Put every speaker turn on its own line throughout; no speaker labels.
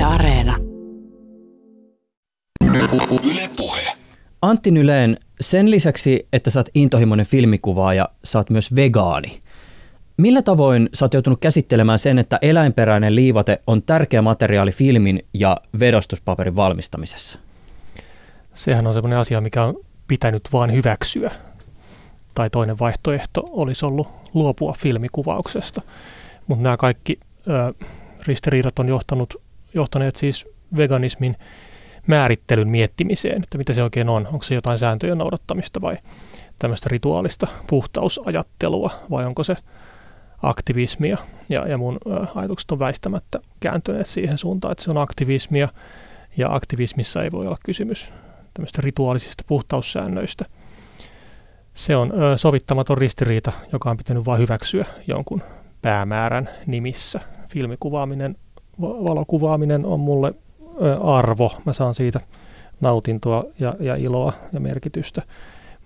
Yle Areena.
Yle Puhe.
Antti Nyleen, sen lisäksi, että sä oot intohimoinen filmikuvaaja, sä oot myös vegaani. Millä tavoin sä oot joutunut käsittelemään sen, että eläinperäinen liivate on tärkeä materiaali filmin ja vedostuspaperin valmistamisessa?
Sehän on sellainen asia, mikä on pitänyt vain hyväksyä. Tai toinen vaihtoehto olisi ollut luopua filmikuvauksesta. Mutta nämä kaikki ö, ristiriidat on johtanut, johtaneet siis veganismin määrittelyn miettimiseen, että mitä se oikein on. Onko se jotain sääntöjen noudattamista vai tämmöistä rituaalista puhtausajattelua vai onko se aktivismia. Ja, ja mun ajatukset on väistämättä kääntyneet siihen suuntaan, että se on aktivismia ja aktivismissa ei voi olla kysymys tämmöistä rituaalisista puhtaussäännöistä. Se on ö, sovittamaton ristiriita, joka on pitänyt vain hyväksyä jonkun päämäärän nimissä. Filmikuvaaminen, valokuvaaminen on mulle arvo. Mä saan siitä nautintoa ja, ja iloa ja merkitystä,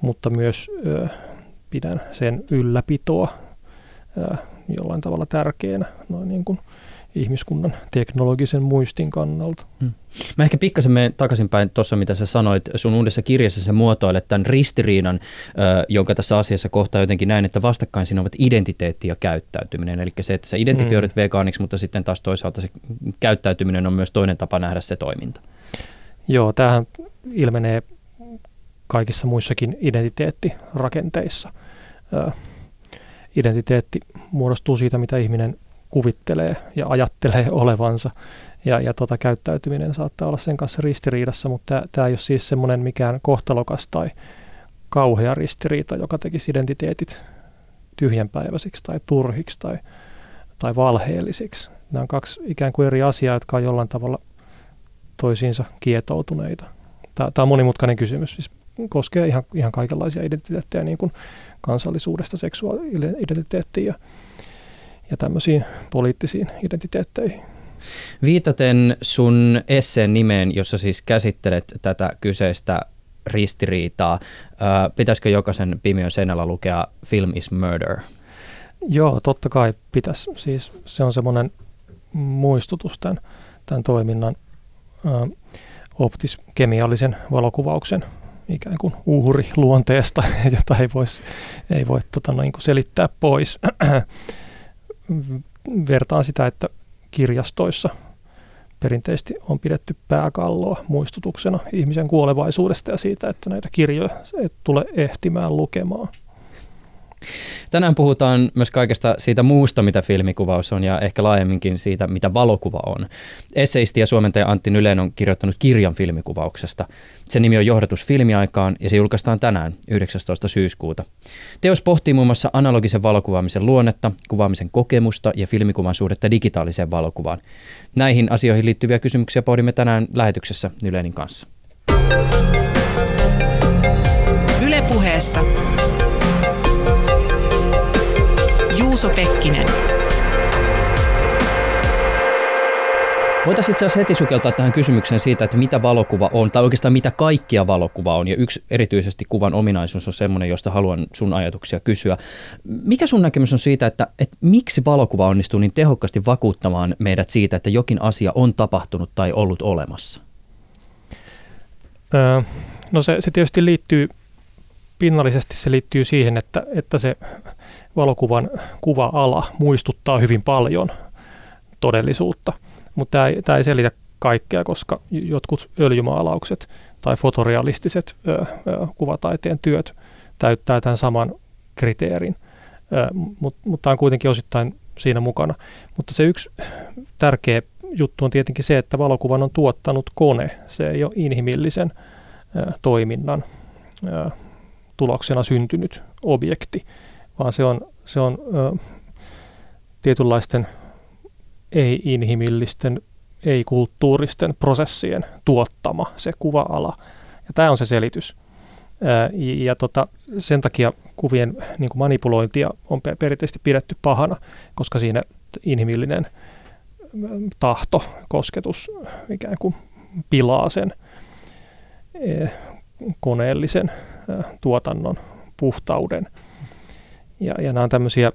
mutta myös ö, pidän sen ylläpitoa ö, jollain tavalla tärkeänä noin niin kuin ihmiskunnan teknologisen muistin kannalta. Hmm.
Mä ehkä pikkasen menen takaisinpäin tuossa, mitä sä sanoit. Sun uudessa kirjassa sä muotoilet tämän ristiriidan, jonka tässä asiassa kohtaa jotenkin näin, että vastakkain siinä ovat identiteetti ja käyttäytyminen. Eli se, että sä identifioidut hmm. vegaaniksi, mutta sitten taas toisaalta se käyttäytyminen on myös toinen tapa nähdä se toiminta.
Joo, tämähän ilmenee kaikissa muissakin identiteettirakenteissa. identiteetti muodostuu siitä, mitä ihminen kuvittelee ja ajattelee olevansa. Ja, ja tota, käyttäytyminen saattaa olla sen kanssa ristiriidassa, mutta tämä ei ole siis semmoinen mikään kohtalokas tai kauhea ristiriita, joka tekisi identiteetit tyhjänpäiväisiksi tai turhiksi tai, tai valheellisiksi. Nämä on kaksi ikään kuin eri asiaa, jotka on jollain tavalla toisiinsa kietoutuneita. Tämä, tämä on monimutkainen kysymys. Siis koskee ihan, ihan kaikenlaisia identiteettejä, niin kuin kansallisuudesta seksuaalidentiteettiin ja ja tämmöisiin poliittisiin identiteetteihin.
Viitaten sun esseen nimeen, jossa siis käsittelet tätä kyseistä ristiriitaa, pitäisikö jokaisen Pimiön seinällä lukea Film is Murder?
Joo, totta kai pitäisi. Siis se on semmoinen muistutus tämän, tämän toiminnan ö, optiskemiallisen valokuvauksen ikään kuin uhri luonteesta, jota ei, vois, ei voi tota, niin kuin selittää pois vertaan sitä, että kirjastoissa perinteisesti on pidetty pääkalloa muistutuksena ihmisen kuolevaisuudesta ja siitä, että näitä kirjoja et tule ehtimään lukemaan.
Tänään puhutaan myös kaikesta siitä muusta, mitä filmikuvaus on ja ehkä laajemminkin siitä, mitä valokuva on. Esseisti ja suomentaja Antti Nylen on kirjoittanut kirjan filmikuvauksesta. Sen nimi on Johdatus filmiaikaan ja se julkaistaan tänään 19. syyskuuta. Teos pohtii muun muassa analogisen valokuvaamisen luonnetta, kuvaamisen kokemusta ja filmikuvan suhdetta digitaaliseen valokuvaan. Näihin asioihin liittyviä kysymyksiä pohdimme tänään lähetyksessä Nylenin kanssa.
Ylepuheessa Juuso Pekkinen.
Voitaisiin itse asiassa heti sukeltaa tähän kysymykseen siitä, että mitä valokuva on, tai oikeastaan mitä kaikkia valokuva on. Ja yksi erityisesti kuvan ominaisuus on semmoinen, josta haluan sun ajatuksia kysyä. Mikä sun näkemys on siitä, että, että miksi valokuva onnistuu niin tehokkaasti vakuuttamaan meidät siitä, että jokin asia on tapahtunut tai ollut olemassa?
Öö, no se, se tietysti liittyy, pinnallisesti se liittyy siihen, että, että se valokuvan kuva-ala muistuttaa hyvin paljon todellisuutta, mutta tämä ei, selitä kaikkea, koska jotkut öljymaalaukset tai fotorealistiset ö, ö, kuvataiteen työt täyttää tämän saman kriteerin, mutta mut tämä on kuitenkin osittain siinä mukana. Mutta se yksi tärkeä juttu on tietenkin se, että valokuvan on tuottanut kone. Se ei ole inhimillisen ö, toiminnan ö, tuloksena syntynyt objekti vaan se on, se on ö, tietynlaisten ei-inhimillisten, ei-kulttuuristen prosessien tuottama se kuva-ala. Ja tämä on se selitys. Ää, ja tota, sen takia kuvien niin kuin manipulointia on perinteisesti pidetty pahana, koska siinä inhimillinen tahto, kosketus ikään kuin pilaa sen koneellisen tuotannon puhtauden – ja, ja nämä on tämmöisiä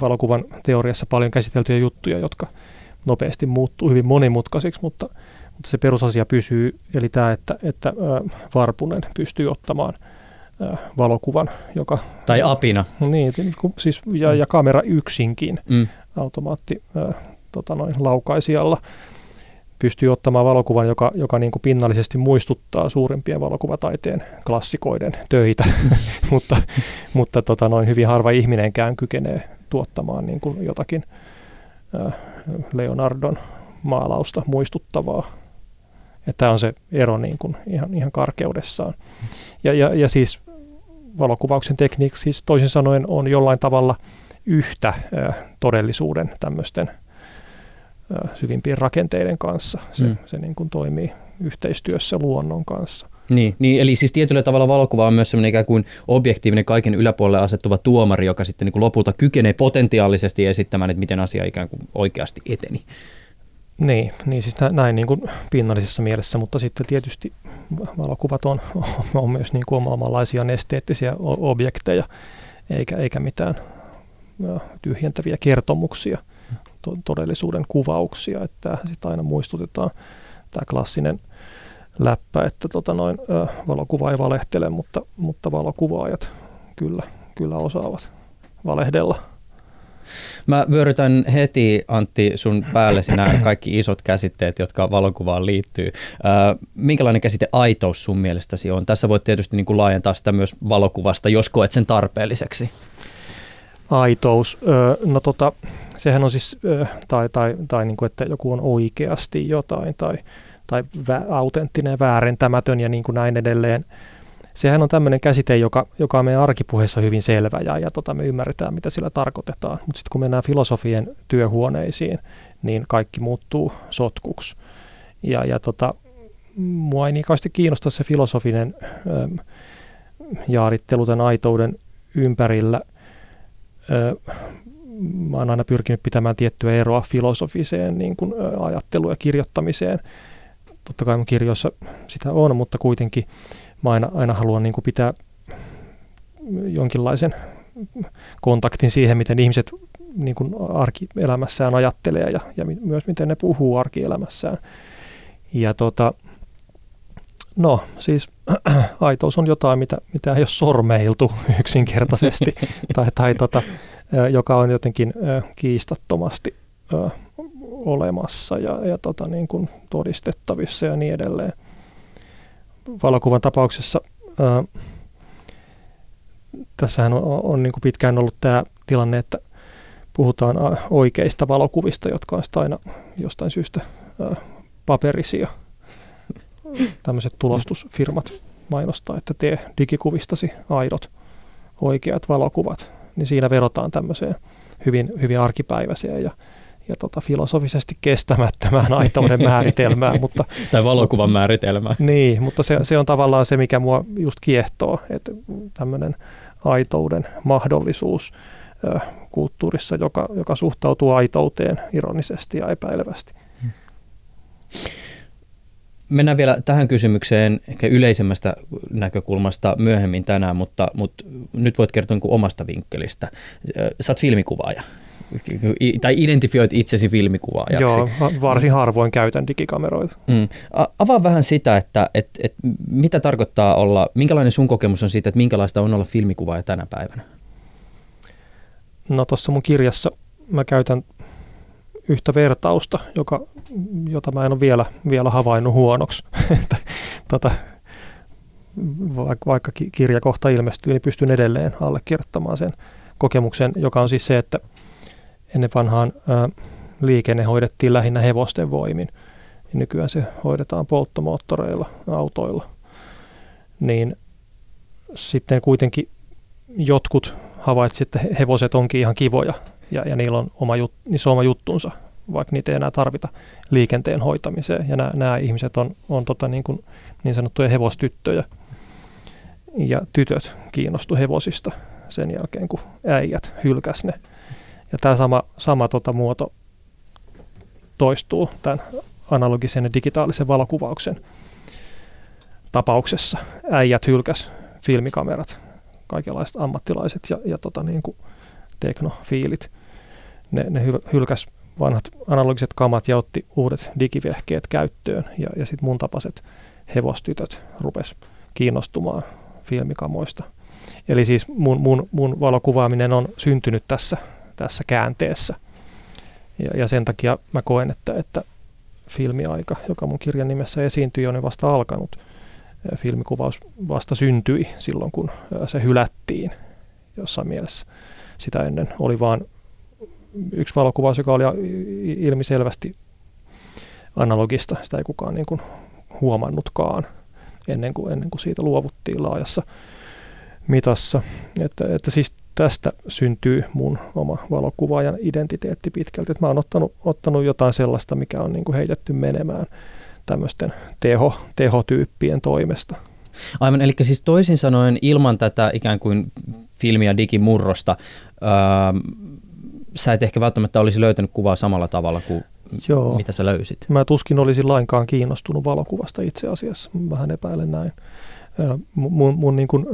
valokuvan teoriassa paljon käsiteltyjä juttuja, jotka nopeasti muuttuu hyvin monimutkaiseksi, mutta, mutta se perusasia pysyy, eli tämä, että, että Varpunen pystyy ottamaan valokuvan, joka...
Tai apina.
Niin, siis, ja, ja kamera yksinkin, mm. automaatti tota noin, laukaisijalla pystyy ottamaan valokuvan, joka, joka niin kuin pinnallisesti muistuttaa suurimpien valokuvataiteen klassikoiden töitä, mutta, mutta tota noin, hyvin harva ihminenkään kykenee tuottamaan niin kuin jotakin äh, Leonardon maalausta muistuttavaa. Tämä on se ero niin kuin ihan, ihan karkeudessaan. Ja, ja, ja siis valokuvauksen tekniikka siis toisin sanoen on jollain tavalla yhtä äh, todellisuuden tämmöisten – syvimpien rakenteiden kanssa. Se, mm. se niin kuin toimii yhteistyössä luonnon kanssa.
Niin, niin, eli siis tietyllä tavalla valokuva on myös semmoinen ikään kuin objektiivinen kaiken yläpuolelle asettuva tuomari, joka sitten niin kuin lopulta kykenee potentiaalisesti esittämään, että miten asia ikään kuin oikeasti eteni.
Niin, niin siis näin niin kuin pinnallisessa mielessä, mutta sitten tietysti valokuvat on, on myös niin kuin omanlaisia esteettisiä objekteja, eikä, eikä mitään tyhjentäviä kertomuksia – to- todellisuuden kuvauksia, että sitten aina muistutetaan tämä klassinen läppä, että tota noin, ö, valokuva ei valehtele, mutta, mutta valokuvaajat kyllä, kyllä osaavat valehdella.
Mä vyörytän heti, Antti, sun päällesi nämä kaikki isot käsitteet, jotka valokuvaan liittyy. Minkälainen käsite aitous sun mielestäsi on? Tässä voit tietysti niin kuin laajentaa sitä myös valokuvasta, jos koet sen tarpeelliseksi
aitous. No tota, sehän on siis, tai, tai, tai niin kuin, että joku on oikeasti jotain, tai, tai vä, autenttinen väärentämätön ja niin kuin näin edelleen. Sehän on tämmöinen käsite, joka, joka on meidän arkipuheessa hyvin selvä ja, ja tota, me ymmärretään, mitä sillä tarkoitetaan. Mutta sitten kun mennään filosofien työhuoneisiin, niin kaikki muuttuu sotkuksi. Ja, ja tota, mua ei niin kauheasti kiinnosta se filosofinen ähm, jaarittelu tämän aitouden ympärillä – mä oon aina pyrkinyt pitämään tiettyä eroa filosofiseen niin kuin, ajatteluun ja kirjoittamiseen. Totta kai mun kirjoissa sitä on, mutta kuitenkin mä aina, aina haluan niin kuin pitää jonkinlaisen kontaktin siihen, miten ihmiset niin kuin arkielämässään ajattelee ja, ja myös miten ne puhuu arkielämässään. Ja tota, no siis aitous on jotain, mitä, mitä ei ole sormeiltu yksinkertaisesti, tai, tai tota, joka on jotenkin kiistattomasti olemassa ja, ja tota, niin kuin todistettavissa ja niin edelleen. Valokuvan tapauksessa ää, tässähän on, on niin kuin pitkään ollut tämä tilanne, että puhutaan oikeista valokuvista, jotka on aina jostain syystä ää, paperisia – tämmöiset tulostusfirmat mainostaa, että tee digikuvistasi aidot oikeat valokuvat, niin siinä verotaan tämmöiseen hyvin, hyvin arkipäiväiseen ja, ja tota, filosofisesti kestämättömään aitouden määritelmään. Mutta,
tai valokuvan määritelmään.
Niin, mutta se, se on tavallaan se, mikä mua just kiehtoo, että tämmöinen aitouden mahdollisuus ö, kulttuurissa, joka, joka suhtautuu aitouteen ironisesti ja epäilevästi. Hmm.
Mennään vielä tähän kysymykseen ehkä yleisemmästä näkökulmasta myöhemmin tänään, mutta, mutta nyt voit kertoa niin omasta vinkkelistä. Sä oot filmikuvaaja tai identifioit itsesi filmikuvaajaksi.
Joo, varsin harvoin käytän digikameroita. Mm.
Avaa vähän sitä, että et, et, mitä tarkoittaa olla, minkälainen sun kokemus on siitä, että minkälaista on olla filmikuvaaja tänä päivänä?
No tuossa mun kirjassa mä käytän yhtä vertausta, joka, jota mä en ole vielä, vielä havainnut huonoksi. tota, vaikka kirja kohta ilmestyy, niin pystyn edelleen allekirjoittamaan sen kokemuksen, joka on siis se, että ennen vanhaan liikenne hoidettiin lähinnä hevosten voimin. Ja nykyään se hoidetaan polttomoottoreilla, autoilla. Niin sitten kuitenkin jotkut havaitsivat, että hevoset onkin ihan kivoja ja, ja niillä on oma, jut, niissä on oma juttunsa, vaikka niitä ei enää tarvita liikenteen hoitamiseen. Ja nämä, nämä ihmiset on, on tota niin, kuin niin sanottuja hevostyttöjä. Ja tytöt kiinnostu hevosista sen jälkeen, kun äijät hylkäs ne. Ja tämä sama, sama tota muoto toistuu tämän analogisen ja digitaalisen valokuvauksen tapauksessa. Äijät hylkäs filmikamerat, kaikenlaiset ammattilaiset ja, ja tota niin kuin teknofiilit. Ne, ne hylkäs vanhat analogiset kamat ja otti uudet digivehkeet käyttöön. Ja, ja sitten mun tapaiset hevostytöt rupes kiinnostumaan filmikamoista. Eli siis mun, mun, mun valokuvaaminen on syntynyt tässä, tässä käänteessä. Ja, ja sen takia mä koen, että, että filmiaika, joka mun kirjan nimessä esiintyy, on vasta alkanut. Filmikuvaus vasta syntyi silloin, kun se hylättiin jossain mielessä. Sitä ennen oli vain yksi valokuvaus, joka oli ilmiselvästi analogista. Sitä ei kukaan niin kuin huomannutkaan ennen kuin, ennen kuin siitä luovuttiin laajassa mitassa. Että, että siis tästä syntyy mun oma valokuvaajan identiteetti pitkälti. Että mä oon ottanut, ottanut jotain sellaista, mikä on niin kuin heitetty menemään tämmöisten teho, tehotyyppien toimesta.
Aivan, eli siis toisin sanoen ilman tätä ikään kuin filmi- ja digimurrosta, ää, sä et ehkä välttämättä olisi löytänyt kuvaa samalla tavalla kuin Joo. mitä sä löysit.
Mä tuskin olisin lainkaan kiinnostunut valokuvasta itse asiassa, vähän epäilen näin. Mun, mun niin kuin,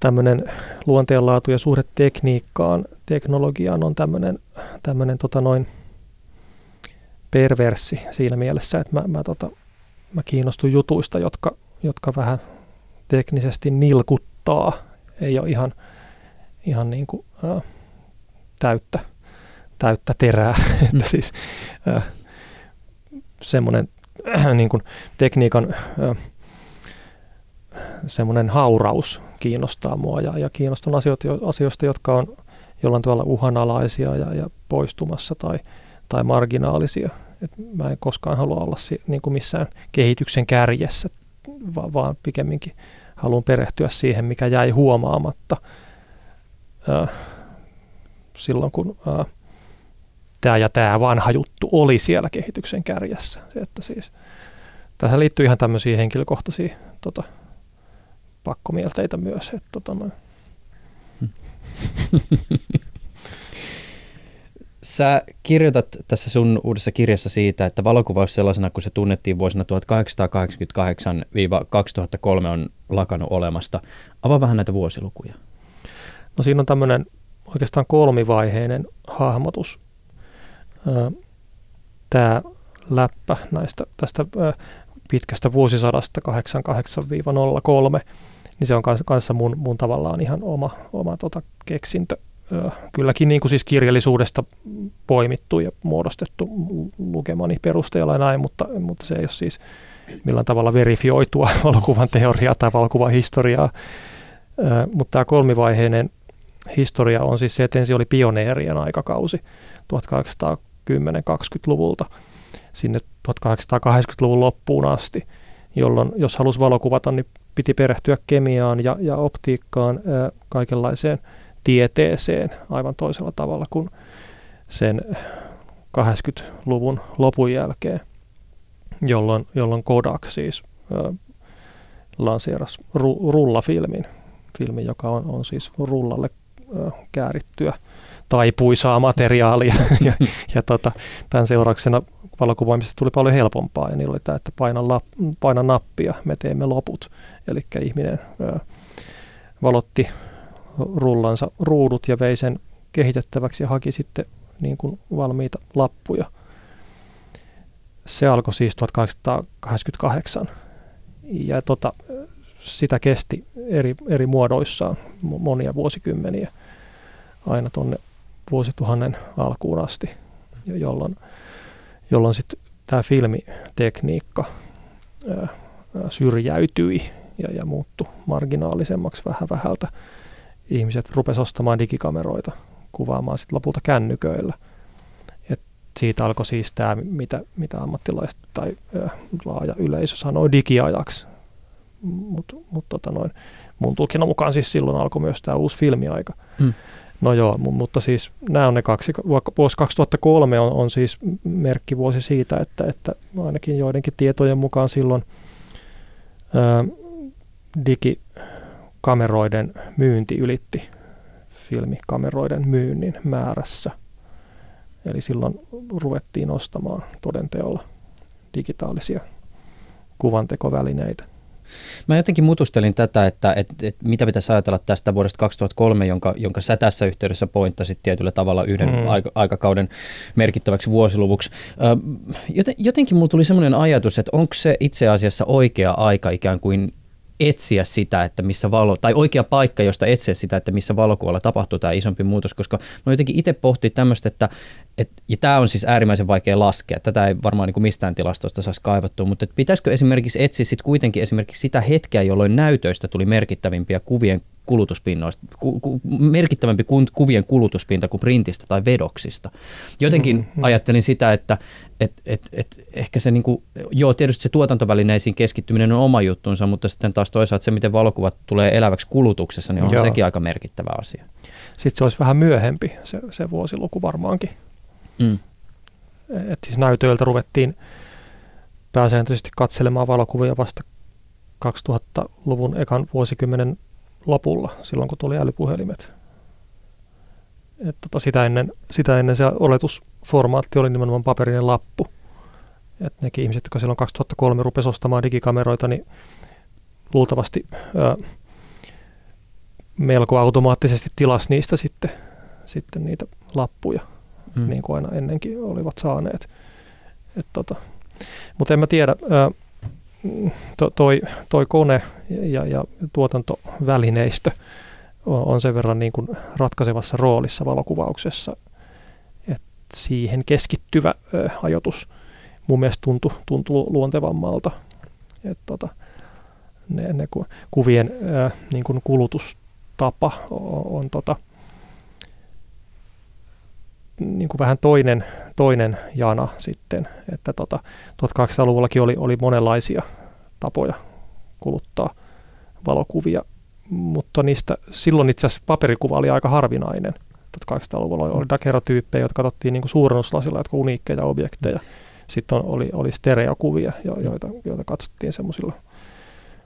tämmöinen luonteenlaatu ja suhde tekniikkaan, teknologiaan on tämmöinen, tämmöinen tota noin perverssi siinä mielessä, että mä, mä, tota, mä kiinnostun jutuista, jotka, jotka vähän teknisesti nilkuttaa, ei ole ihan, ihan niin kuin, ää, täyttä, täyttä terää, mm. että siis ää, semmoinen äh, niin kuin tekniikan ää, semmoinen hauraus kiinnostaa mua ja, ja kiinnostan asioita, asioista, jotka on jollain tavalla uhanalaisia ja, ja poistumassa tai, tai marginaalisia. Et mä en koskaan halua olla si, niin kuin missään kehityksen kärjessä, va, vaan pikemminkin haluan perehtyä siihen, mikä jäi huomaamatta silloin, kun tämä ja tämä vanha juttu oli siellä kehityksen kärjessä. Se, että siis, tässä liittyy ihan tämmöisiä henkilökohtaisia tota, pakkomielteitä myös. Että, tota, noin.
Sä kirjoitat tässä sun uudessa kirjassa siitä, että valokuvaus sellaisena, kun se tunnettiin vuosina 1888-2003 on lakannut olemasta. Avaa vähän näitä vuosilukuja.
No siinä on tämmöinen oikeastaan kolmivaiheinen hahmotus. Tämä läppä näistä, tästä pitkästä vuosisadasta 88-03 niin se on kanssa mun, mun tavallaan ihan oma, oma tota keksintö. Kylläkin niin kuin siis kirjallisuudesta poimittu ja muodostettu lukemani perusteella näin, mutta, mutta se ei ole siis millään tavalla verifioitua valokuvan teoriaa tai valokuvan historiaa. Mutta tämä kolmivaiheinen historia on siis se, että ensin oli pioneerien aikakausi 1810-20-luvulta sinne 1880-luvun loppuun asti, jolloin jos halusi valokuvata, niin piti perehtyä kemiaan ja, ja optiikkaan, kaikenlaiseen tieteeseen aivan toisella tavalla kuin sen 80-luvun lopun jälkeen, jolloin, jolloin Kodak siis lanseerasi ru, rullafilmin, filmi, joka on, on siis rullalle ää, käärittyä taipuisaa materiaalia. ja, ja tota, tämän seurauksena valokuvaamisesta tuli paljon helpompaa ja niillä oli tämä, että paina, lap, paina nappia, me teemme loput. Eli ihminen ö, valotti rullansa ruudut ja vei sen kehitettäväksi ja haki sitten niin kuin valmiita lappuja. Se alkoi siis 1888 ja tota, sitä kesti eri, eri muodoissaan monia vuosikymmeniä aina tuonne vuosituhannen alkuun asti, jolloin, jolloin sitten tämä filmitekniikka syrjäytyi ja, ja muuttui marginaalisemmaksi vähän vähältä. Ihmiset rupesivat ostamaan digikameroita, kuvaamaan sitten lopulta kännyköillä. Et siitä alkoi siis tämä, mitä, mitä ammattilaiset tai ää, laaja yleisö sanoi digiajaksi. Mutta mut, tota noin, mun tulkinnan mukaan siis silloin alkoi myös tämä uusi filmiaika. Hmm. No joo, mutta siis nämä on ne kaksi. Vuosi 2003 on, on siis merkkivuosi siitä, että, että ainakin joidenkin tietojen mukaan silloin ää, digikameroiden myynti ylitti filmikameroiden myynnin määrässä. Eli silloin ruvettiin ostamaan todenteolla digitaalisia kuvantekovälineitä.
Mä jotenkin mutustelin tätä, että, että, että mitä pitäisi ajatella tästä vuodesta 2003, jonka, jonka sä tässä yhteydessä pointtasit tietyllä tavalla yhden mm. aika, aikakauden merkittäväksi vuosiluvuksi. Joten, jotenkin mulla tuli semmoinen ajatus, että onko se itse asiassa oikea aika ikään kuin etsiä sitä, että missä valo, tai oikea paikka, josta etsiä sitä, että missä valokuvalla tapahtuu tämä isompi muutos, koska mä jotenkin itse pohtin tämmöistä, että, et, ja tämä on siis äärimmäisen vaikea laskea, tätä ei varmaan niin kuin mistään tilastosta saisi kaivattua, mutta pitäisikö esimerkiksi etsiä sitten kuitenkin esimerkiksi sitä hetkeä, jolloin näytöistä tuli merkittävimpiä kuvien kulutuspinnoista, ku, ku, merkittävämpi kuvien kulutuspinta kuin printistä tai vedoksista. Jotenkin mm-hmm. ajattelin sitä, että et, et, et ehkä se, niin kuin, joo tietysti se tuotantovälineisiin keskittyminen on oma juttunsa, mutta sitten taas toisaalta se, miten valokuvat tulee eläväksi kulutuksessa, niin on joo. sekin aika merkittävä asia.
Sitten se olisi vähän myöhempi se, se vuosiluku varmaankin. Mm. Et siis näytöiltä ruvettiin pääsääntöisesti katselemaan valokuvia vasta 2000-luvun ekan vuosikymmenen lopulla, silloin kun tuli älypuhelimet. Et tota, sitä, ennen, sitä ennen se oletusformaatti oli nimenomaan paperinen lappu. Et nekin ihmiset, jotka silloin 2003 rupesivat ostamaan digikameroita, niin luultavasti ää, melko automaattisesti tilasi niistä sitten, sitten niitä lappuja, mm. niin kuin aina ennenkin olivat saaneet. Et tota, mutta en mä tiedä, ää, to, toi, toi kone ja, ja tuotantovälineistö on, on sen verran niin kuin ratkaisevassa roolissa valokuvauksessa, että siihen keskittyvä ö, ajoitus mun mielestä tuntui, tuntui luontevammalta. Et tota, ne, ne kuvien ö, niin kuin kulutustapa on, on tota, niin kuin vähän toinen, toinen jana sitten, että tota, 1800-luvullakin oli, oli monenlaisia tapoja kuluttaa valokuvia, mutta niistä silloin itse asiassa paperikuva oli aika harvinainen. 1800-luvulla oli dagerotyyppejä, jotka katsottiin niin suurennuslasilla, jotka uniikkeja objekteja. Sitten oli, oli stereokuvia, joita, joita katsottiin semmoisilla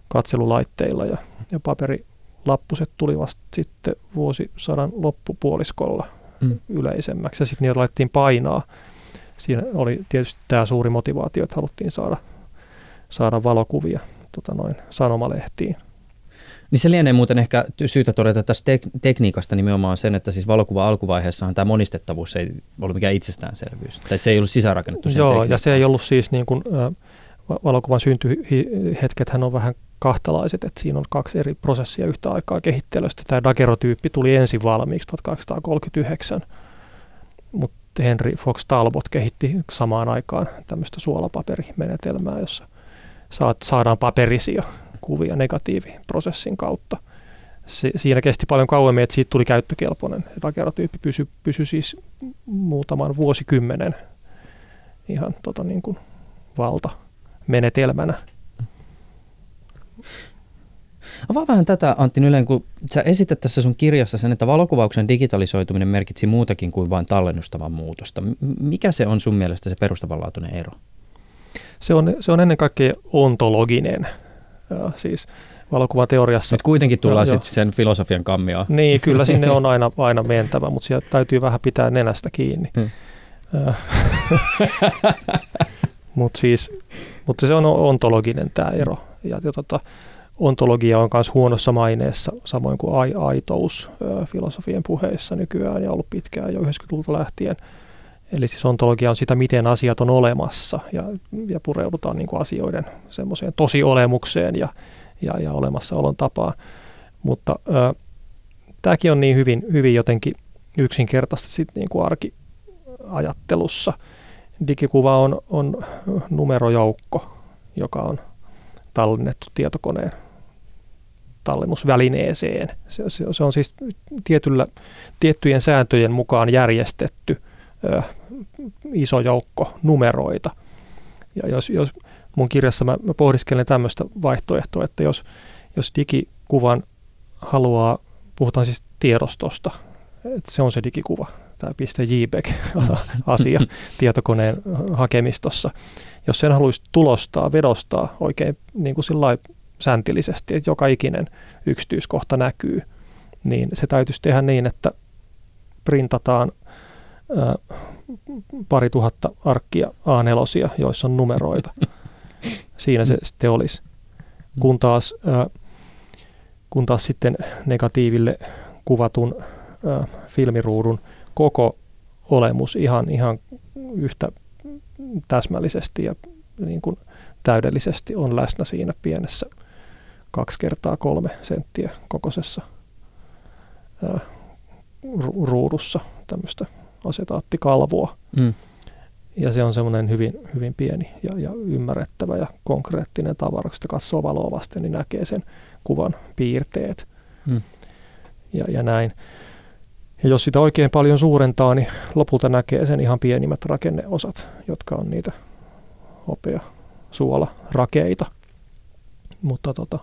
katselulaitteilla ja, ja paperilappuset tuli vasta sitten vuosisadan loppupuoliskolla mm. yleisemmäksi. Ja sitten niitä laitettiin painaa. Siinä oli tietysti tämä suuri motivaatio, että haluttiin saada, saada valokuvia tota noin, sanomalehtiin.
Niin se lienee muuten ehkä syytä todeta tästä tek- tekniikasta nimenomaan sen, että siis valokuva alkuvaiheessahan tämä monistettavuus ei ollut mikään itsestäänselvyys. Tai se ei ollut sisäänrakennettu
Joo, tekniikkaan. ja se ei ollut siis niin kuin, äh, valokuvan syntyhetket on vähän kahtalaiset, että siinä on kaksi eri prosessia yhtä aikaa kehittelystä. Tämä dagerotyyppi tuli ensin valmiiksi 1839, mutta Henry Fox Talbot kehitti samaan aikaan tämmöistä suolapaperimenetelmää, jossa saat, saadaan paperisia kuvia negatiiviprosessin kautta. Se, siinä kesti paljon kauemmin, että siitä tuli käyttökelpoinen. Dagerotyyppi pysyi pysy siis muutaman vuosikymmenen ihan tota niin kuin valta menetelmänä.
Avaa vähän tätä Antti Nylen, kun sä esität tässä sun kirjassa sen, että valokuvauksen digitalisoituminen merkitsi muutakin kuin vain tallennustavan muutosta. Mikä se on sun mielestä se perustavanlaatuinen ero?
Se on, se on ennen kaikkea ontologinen. Ja siis valokuvateoriassa.
Nyt kuitenkin tullaan sitten sen filosofian kammioon.
Niin, kyllä sinne on aina, aina mentävä, mutta siellä täytyy vähän pitää nenästä kiinni. Hmm. mutta siis, mutta se on ontologinen tämä ero. Ja, ja tota, ontologia on myös huonossa maineessa, samoin kuin ai, aitous filosofien puheissa nykyään ja ollut pitkään jo 90-luvulta lähtien. Eli siis ontologia on sitä, miten asiat on olemassa ja, ja pureudutaan niin kuin asioiden semmoiseen tosiolemukseen ja, ja, ja olemassaolon tapaan. Mutta ö, tämäkin on niin hyvin, hyvin jotenkin yksinkertaista sit niin kuin arkiajattelussa. Digikuva on, on numerojoukko, joka on tallennettu tietokoneen tallennusvälineeseen. Se, se, se on siis tietyllä, tiettyjen sääntöjen mukaan järjestetty ö, iso joukko numeroita. Ja jos, jos mun kirjassa mä, mä pohdiskelen tämmöistä vaihtoehtoa, että jos, jos digikuvan haluaa, puhutaan siis tiedostosta, että se on se digikuva, tämä .jpeg-asia tietokoneen hakemistossa. Jos sen haluaisi tulostaa, vedostaa oikein niin kuin säntillisesti, että joka ikinen yksityiskohta näkyy, niin se täytyisi tehdä niin, että printataan ää, pari tuhatta arkkia A4, joissa on numeroita. Siinä se sitten olisi. kun taas, äh, kun taas sitten negatiiville kuvatun äh, filmiruudun koko olemus ihan, ihan yhtä täsmällisesti ja niin kuin täydellisesti on läsnä siinä pienessä kaksi kertaa kolme senttiä kokoisessa ää, ruudussa tämmöistä asetaattikalvoa. Mm. Ja se on semmoinen hyvin, hyvin pieni ja, ja ymmärrettävä ja konkreettinen tavara. Kun sitä katsoo valoa vasten, niin näkee sen kuvan piirteet mm. ja, ja näin. Ja jos sitä oikein paljon suurentaa, niin lopulta näkee sen ihan pienimmät rakenneosat, jotka on niitä hopea, suola, rakeita. Mutta tota,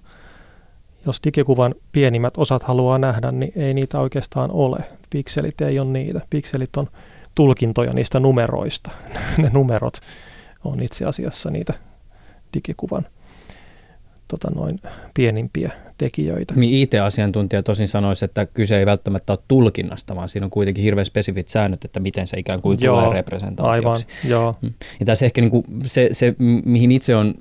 jos digikuvan pienimmät osat haluaa nähdä, niin ei niitä oikeastaan ole. Pikselit ei ole niitä. Pikselit on tulkintoja niistä numeroista. ne numerot on itse asiassa niitä digikuvan tota noin, pienimpiä tekijöitä.
Niin IT-asiantuntija tosin sanoisi, että kyse ei välttämättä ole tulkinnasta, vaan siinä on kuitenkin hirveän spesifit säännöt, että miten se ikään kuin joo, tulee representaatioksi.
Aivan, joo.
Mm. Ja tässä ehkä niin kuin se, se, mihin itse on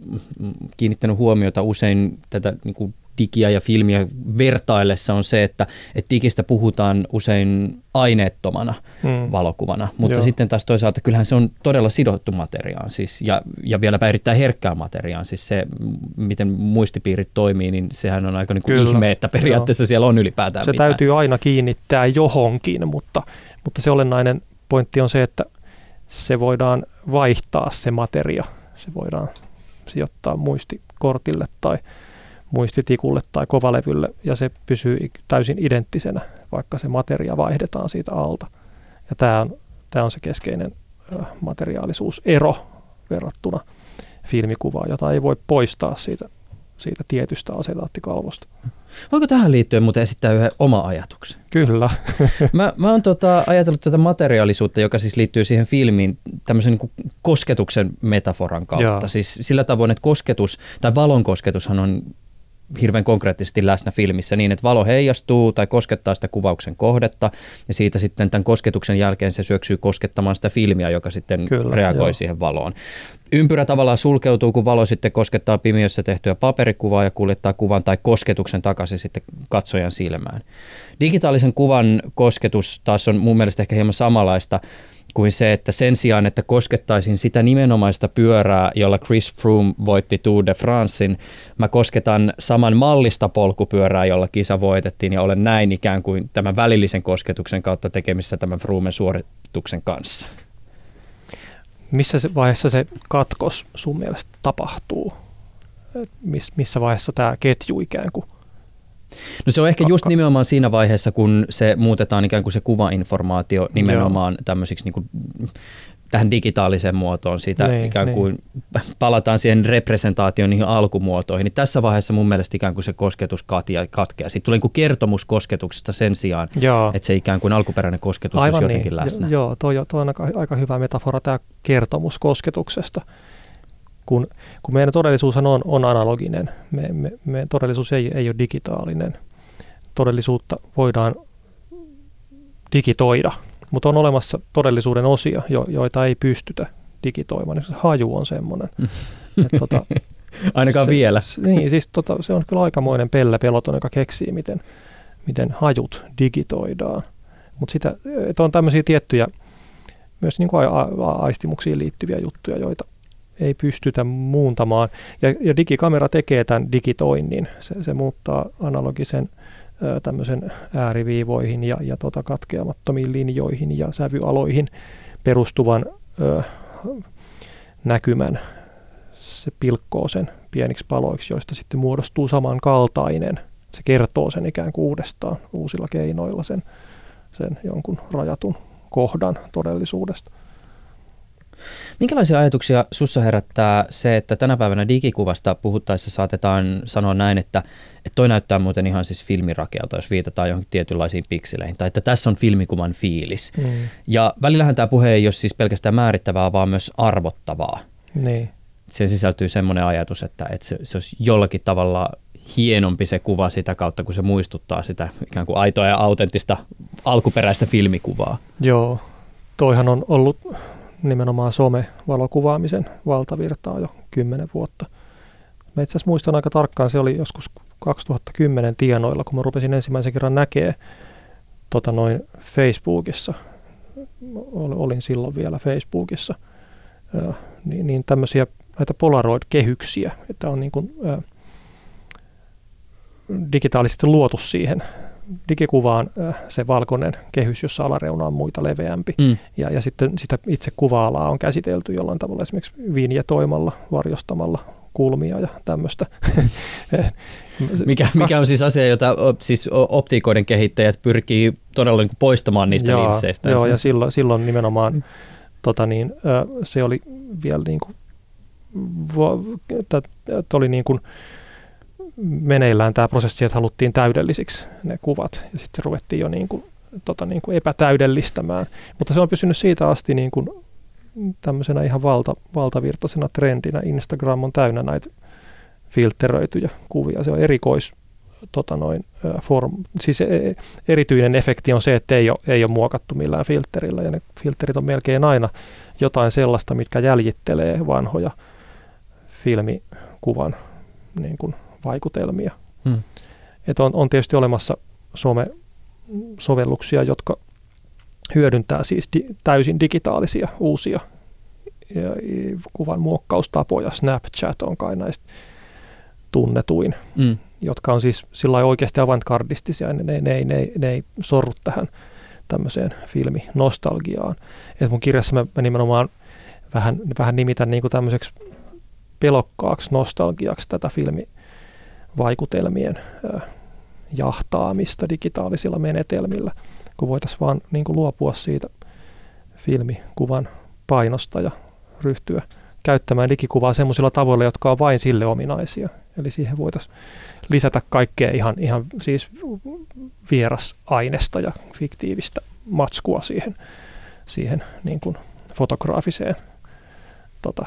kiinnittänyt huomiota usein tätä niin kuin digiä ja filmiä vertaillessa on se, että, että digistä puhutaan usein aineettomana mm. valokuvana, mutta Joo. sitten taas toisaalta kyllähän se on todella sidottu materiaan siis, ja, ja vieläpä erittäin herkkää materiaan, siis se miten muistipiirit toimii, niin sehän on aika niin kuin ihme, että periaatteessa Joo. siellä on ylipäätään
Se
mitään.
täytyy aina kiinnittää johonkin, mutta, mutta se olennainen pointti on se, että se voidaan vaihtaa se materia, se voidaan sijoittaa muistikortille tai muistitikulle tai kovalevylle ja se pysyy täysin identtisenä, vaikka se materia vaihdetaan siitä alta. Ja tämä on, tämä on se keskeinen materiaalisuusero verrattuna filmikuvaan, jota ei voi poistaa siitä, siitä tietystä asetaattikalvosta.
Voiko tähän liittyen muuten esittää yhden oma ajatuksen?
Kyllä.
mä, mä oon tota, ajatellut tätä materiaalisuutta, joka siis liittyy siihen filmiin tämmöisen niin kosketuksen metaforan kautta. Jaa. Siis sillä tavoin, että kosketus, tai valon kosketushan on hirveän konkreettisesti läsnä filmissä niin, että valo heijastuu tai koskettaa sitä kuvauksen kohdetta ja siitä sitten tämän kosketuksen jälkeen se syöksyy koskettamaan sitä filmiä, joka sitten Kyllä, reagoi joo. siihen valoon. Ympyrä tavallaan sulkeutuu, kun valo sitten koskettaa pimiössä tehtyä paperikuvaa ja kuljettaa kuvan tai kosketuksen takaisin sitten katsojan silmään. Digitaalisen kuvan kosketus taas on mun mielestä ehkä hieman samanlaista kuin se, että sen sijaan, että koskettaisin sitä nimenomaista pyörää, jolla Chris Froome voitti Tour de Francein, mä kosketan saman mallista polkupyörää, jolla kisa voitettiin ja olen näin ikään kuin tämän välillisen kosketuksen kautta tekemissä tämän Froomen suorituksen kanssa.
Missä vaiheessa se katkos sun mielestä tapahtuu? missä vaiheessa tämä ketju ikään kuin
No se on ehkä just nimenomaan siinä vaiheessa, kun se muutetaan ikään kuin se kuvainformaatio nimenomaan Joo. tämmöisiksi niin kuin tähän digitaaliseen muotoon, siitä niin, ikään niin. kuin niin. palataan siihen representaation niihin alkumuotoihin, niin tässä vaiheessa mun mielestä ikään kuin se kosketus katkeaa. Sitten tulee niin kuin kertomus kosketuksesta sen sijaan, joo. että se ikään kuin alkuperäinen kosketus Aivan olisi jotenkin niin. läsnä.
Joo, tuo, tuo on aika, aika hyvä metafora tämä kertomus kosketuksesta kun, kun meidän todellisuushan on, on analoginen, me, me, meidän todellisuus ei, ei ole digitaalinen. Todellisuutta voidaan digitoida, mutta on olemassa todellisuuden osia, jo, joita ei pystytä digitoimaan. Se haju on semmoinen.
että, tota, Ainakaan
se,
vielä.
Niin, siis tota, se on kyllä aikamoinen pelle peloton, joka keksii, miten, miten hajut digitoidaan. Mutta sitä, että on tämmöisiä tiettyjä myös niin kuin a, a, aistimuksiin liittyviä juttuja, joita, ei pystytä muuntamaan. Ja, ja digikamera tekee tämän digitoinnin. Se, se muuttaa analogisen tämmöisen ääriviivoihin ja, ja tota katkeamattomiin linjoihin ja sävyaloihin perustuvan ö, näkymän. Se pilkkoo sen pieniksi paloiksi, joista sitten muodostuu samankaltainen. Se kertoo sen ikään kuin uudestaan uusilla keinoilla sen, sen jonkun rajatun kohdan todellisuudesta.
Minkälaisia ajatuksia sussa herättää se, että tänä päivänä digikuvasta puhuttaessa saatetaan sanoa näin, että, että toi näyttää muuten ihan siis filmirakealta, jos viitataan johonkin tietynlaisiin pikseleihin, tai että tässä on filmikuvan fiilis. Mm. Ja välillähän tämä puhe ei ole siis pelkästään määrittävää, vaan myös arvottavaa.
Niin.
Siihen sisältyy semmoinen ajatus, että, että se, se olisi jollakin tavalla hienompi se kuva sitä kautta, kun se muistuttaa sitä ikään kuin aitoa ja autenttista alkuperäistä filmikuvaa.
Joo, toihan on ollut nimenomaan some-valokuvaamisen valtavirtaa jo kymmenen vuotta. Mä itse asiassa muistan aika tarkkaan, se oli joskus 2010 tienoilla, kun mä rupesin ensimmäisen kerran näkee tota noin Facebookissa, olin silloin vielä Facebookissa, niin, niin tämmöisiä näitä Polaroid-kehyksiä, että on niin kuin, digitaalisesti luotu siihen digikuvaan se valkoinen kehys, jossa alareuna on muita leveämpi. Mm. Ja, ja sitten sitä itse kuva-alaa on käsitelty jollain tavalla esimerkiksi vinjetoimalla, varjostamalla kulmia ja tämmöistä.
mikä, mikä on siis asia, jota siis optiikoiden kehittäjät pyrkii todella niin poistamaan niistä joo, linsseistä.
Joo, ja silloin, silloin nimenomaan tota niin, se oli vielä niin kuin, että oli niin kuin, meneillään tämä prosessi, että haluttiin täydellisiksi ne kuvat ja sitten se ruvettiin jo niin kuin, tota, niin kuin epätäydellistämään. Mutta se on pysynyt siitä asti niin kuin tämmöisenä ihan valta, valtavirtaisena trendinä. Instagram on täynnä näitä filteröityjä kuvia. Se on erikois tota noin, form, siis e, erityinen efekti on se, että ei ole, ei ole muokattu millään filterillä ja ne filterit on melkein aina jotain sellaista, mitkä jäljittelee vanhoja filmikuvan niin kuin vaikutelmia. Hmm. Et on, on tietysti olemassa some-sovelluksia, jotka hyödyntää siis di, täysin digitaalisia uusia ja, kuvan muokkaustapoja. Snapchat on kai näistä tunnetuin, mm. jotka on siis sillä oikeasti avantgardistisia. Ne, ne, ne, ne, ne ei sorru tähän tämmöiseen filminostalgiaan. Et mun kirjassa mä, mä nimenomaan vähän, vähän nimitän niin kuin tämmöiseksi pelokkaaksi nostalgiaksi tätä filmivaikutelmien äh, jahtaamista digitaalisilla menetelmillä, kun voitaisiin vaan niin kuin luopua siitä filmikuvan painosta ja ryhtyä käyttämään digikuvaa sellaisilla tavoilla, jotka on vain sille ominaisia. Eli siihen voitaisiin lisätä kaikkea ihan, ihan siis vierasainesta ja fiktiivistä matskua siihen, siihen niin kuin fotograafiseen tota,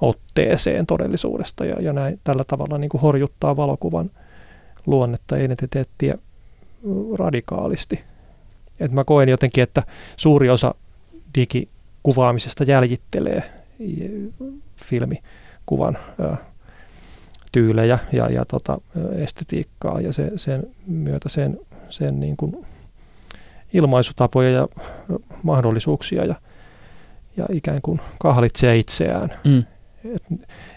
otteeseen todellisuudesta ja, ja näin, tällä tavalla niin kuin horjuttaa valokuvan luonnetta identiteettiä radikaalisti. Et mä koen jotenkin, että suuri osa digikuvaamisesta jäljittelee filmikuvan ö, tyylejä ja, ja tota, estetiikkaa ja se, sen myötä sen, sen niin kuin ilmaisutapoja ja mahdollisuuksia ja, ja ikään kuin kahlitsee itseään. Mm. Et,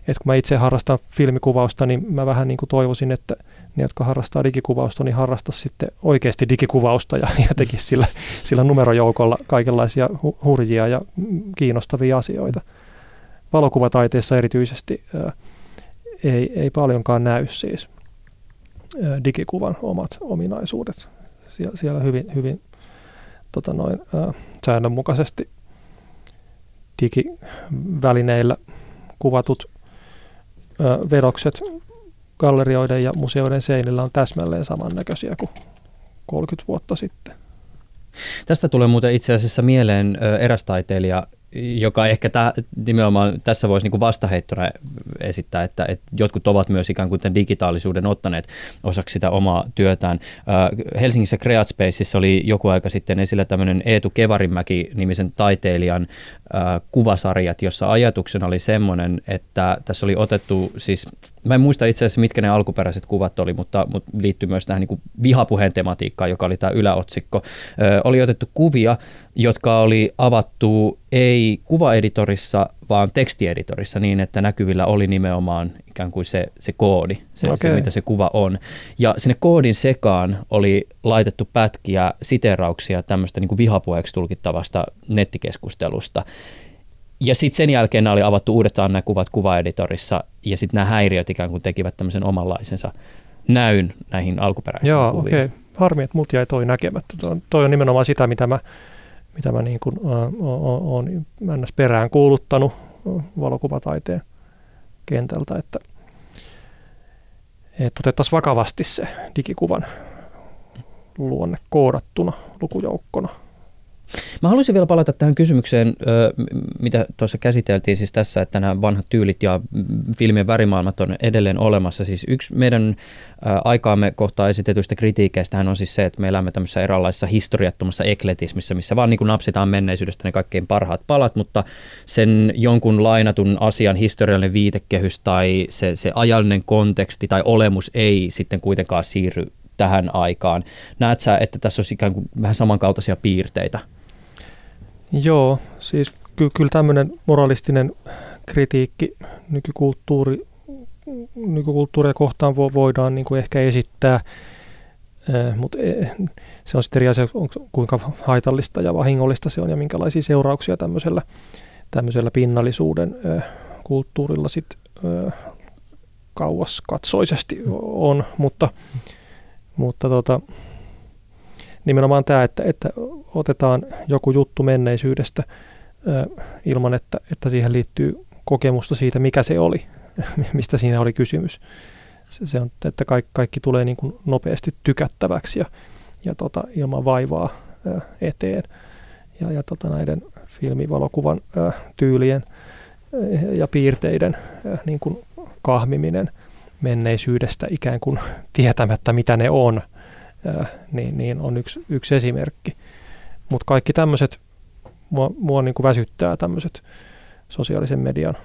et kun mä itse harrastan filmikuvausta, niin mä vähän niin kuin toivoisin, että ne, jotka harrastaa digikuvausta, niin harrastaa sitten oikeasti digikuvausta ja, ja tekisi sillä, sillä numerojoukolla kaikenlaisia hu- hurjia ja kiinnostavia asioita. Valokuvataiteessa erityisesti ää, ei, ei paljonkaan näy siis ää, digikuvan omat ominaisuudet. Sie- siellä hyvin, hyvin tota noin, ää, säännönmukaisesti digivälineillä kuvatut ää, vedokset gallerioiden ja museoiden seinillä on täsmälleen samannäköisiä kuin 30 vuotta sitten.
Tästä tulee muuten itse asiassa mieleen eräs taiteilija, joka ehkä tä, nimenomaan tässä voisi niin vastaheittona esittää, että, että jotkut ovat myös ikään kuin tämän digitaalisuuden ottaneet osaksi sitä omaa työtään. Helsingissä Create Spaceissa oli joku aika sitten esillä tämmöinen Eetu Kevarimäki-nimisen taiteilijan kuvasarjat, jossa ajatuksena oli semmoinen, että tässä oli otettu siis, mä en muista itse asiassa mitkä ne alkuperäiset kuvat oli, mutta, mutta liittyy myös tähän niin vihapuheen tematiikkaan, joka oli tämä yläotsikko. oli otettu kuvia, jotka oli avattu ei kuvaeditorissa, vaan tekstieditorissa niin, että näkyvillä oli nimenomaan ikään kuin se, se koodi, se, okay. se mitä se kuva on. Ja sinne koodin sekaan oli laitettu pätkiä, siterauksia tämmöistä niin kuin vihapuheeksi tulkittavasta nettikeskustelusta. Ja sitten sen jälkeen nämä oli avattu uudestaan nämä kuvat kuvaeditorissa ja sitten nämä häiriöt ikään kuin tekivät tämmöisen omanlaisensa näyn näihin alkuperäisiin
Joo,
kuviin.
okei. Okay. Harmi, että mut jäi toi näkemättä. Toi on, toi on nimenomaan sitä, mitä mä mitä mä niin kuin, olen ns. perään kuuluttanut valokuvataiteen kentältä, että, että otettaisiin vakavasti se digikuvan luonne koodattuna lukujoukkona
Mä haluaisin vielä palata tähän kysymykseen, mitä tuossa käsiteltiin siis tässä, että nämä vanhat tyylit ja filmien värimaailmat on edelleen olemassa. Siis yksi meidän aikaamme kohtaa esitetyistä kritiikeistä on siis se, että me elämme tämmöisessä eräänlaisessa historiattomassa ekletismissa, missä vaan niin kuin napsitaan menneisyydestä ne kaikkein parhaat palat, mutta sen jonkun lainatun asian historiallinen viitekehys tai se, se ajallinen konteksti tai olemus ei sitten kuitenkaan siirry tähän aikaan. Näet sä, että tässä olisi ikään kuin vähän samankaltaisia piirteitä?
Joo, siis ky- kyllä tämmöinen moralistinen kritiikki nykykulttuuri, nykykulttuuria kohtaan vo- voidaan niin kuin ehkä esittää, eh, mutta eh, se on sitten eri asia, kuinka haitallista ja vahingollista se on ja minkälaisia seurauksia tämmöisellä, tämmöisellä pinnallisuuden eh, kulttuurilla sitten kauas katsoisesti on, mutta, mutta tota, nimenomaan tämä, että, että otetaan joku juttu menneisyydestä ilman, että, että siihen liittyy kokemusta siitä, mikä se oli, mistä siinä oli kysymys. Se, se on, että kaikki, kaikki tulee niin kuin nopeasti tykättäväksi ja, ja tota, ilman vaivaa ö, eteen. Ja, ja tota, näiden filmivalokuvan tyylien ja piirteiden niin kuin kahmiminen menneisyydestä ikään kuin tietämättä, mitä ne on – niin, niin on yksi, yksi esimerkki. Mutta kaikki tämmöiset, mua, mua niin kuin väsyttää tämmöiset sosiaalisen median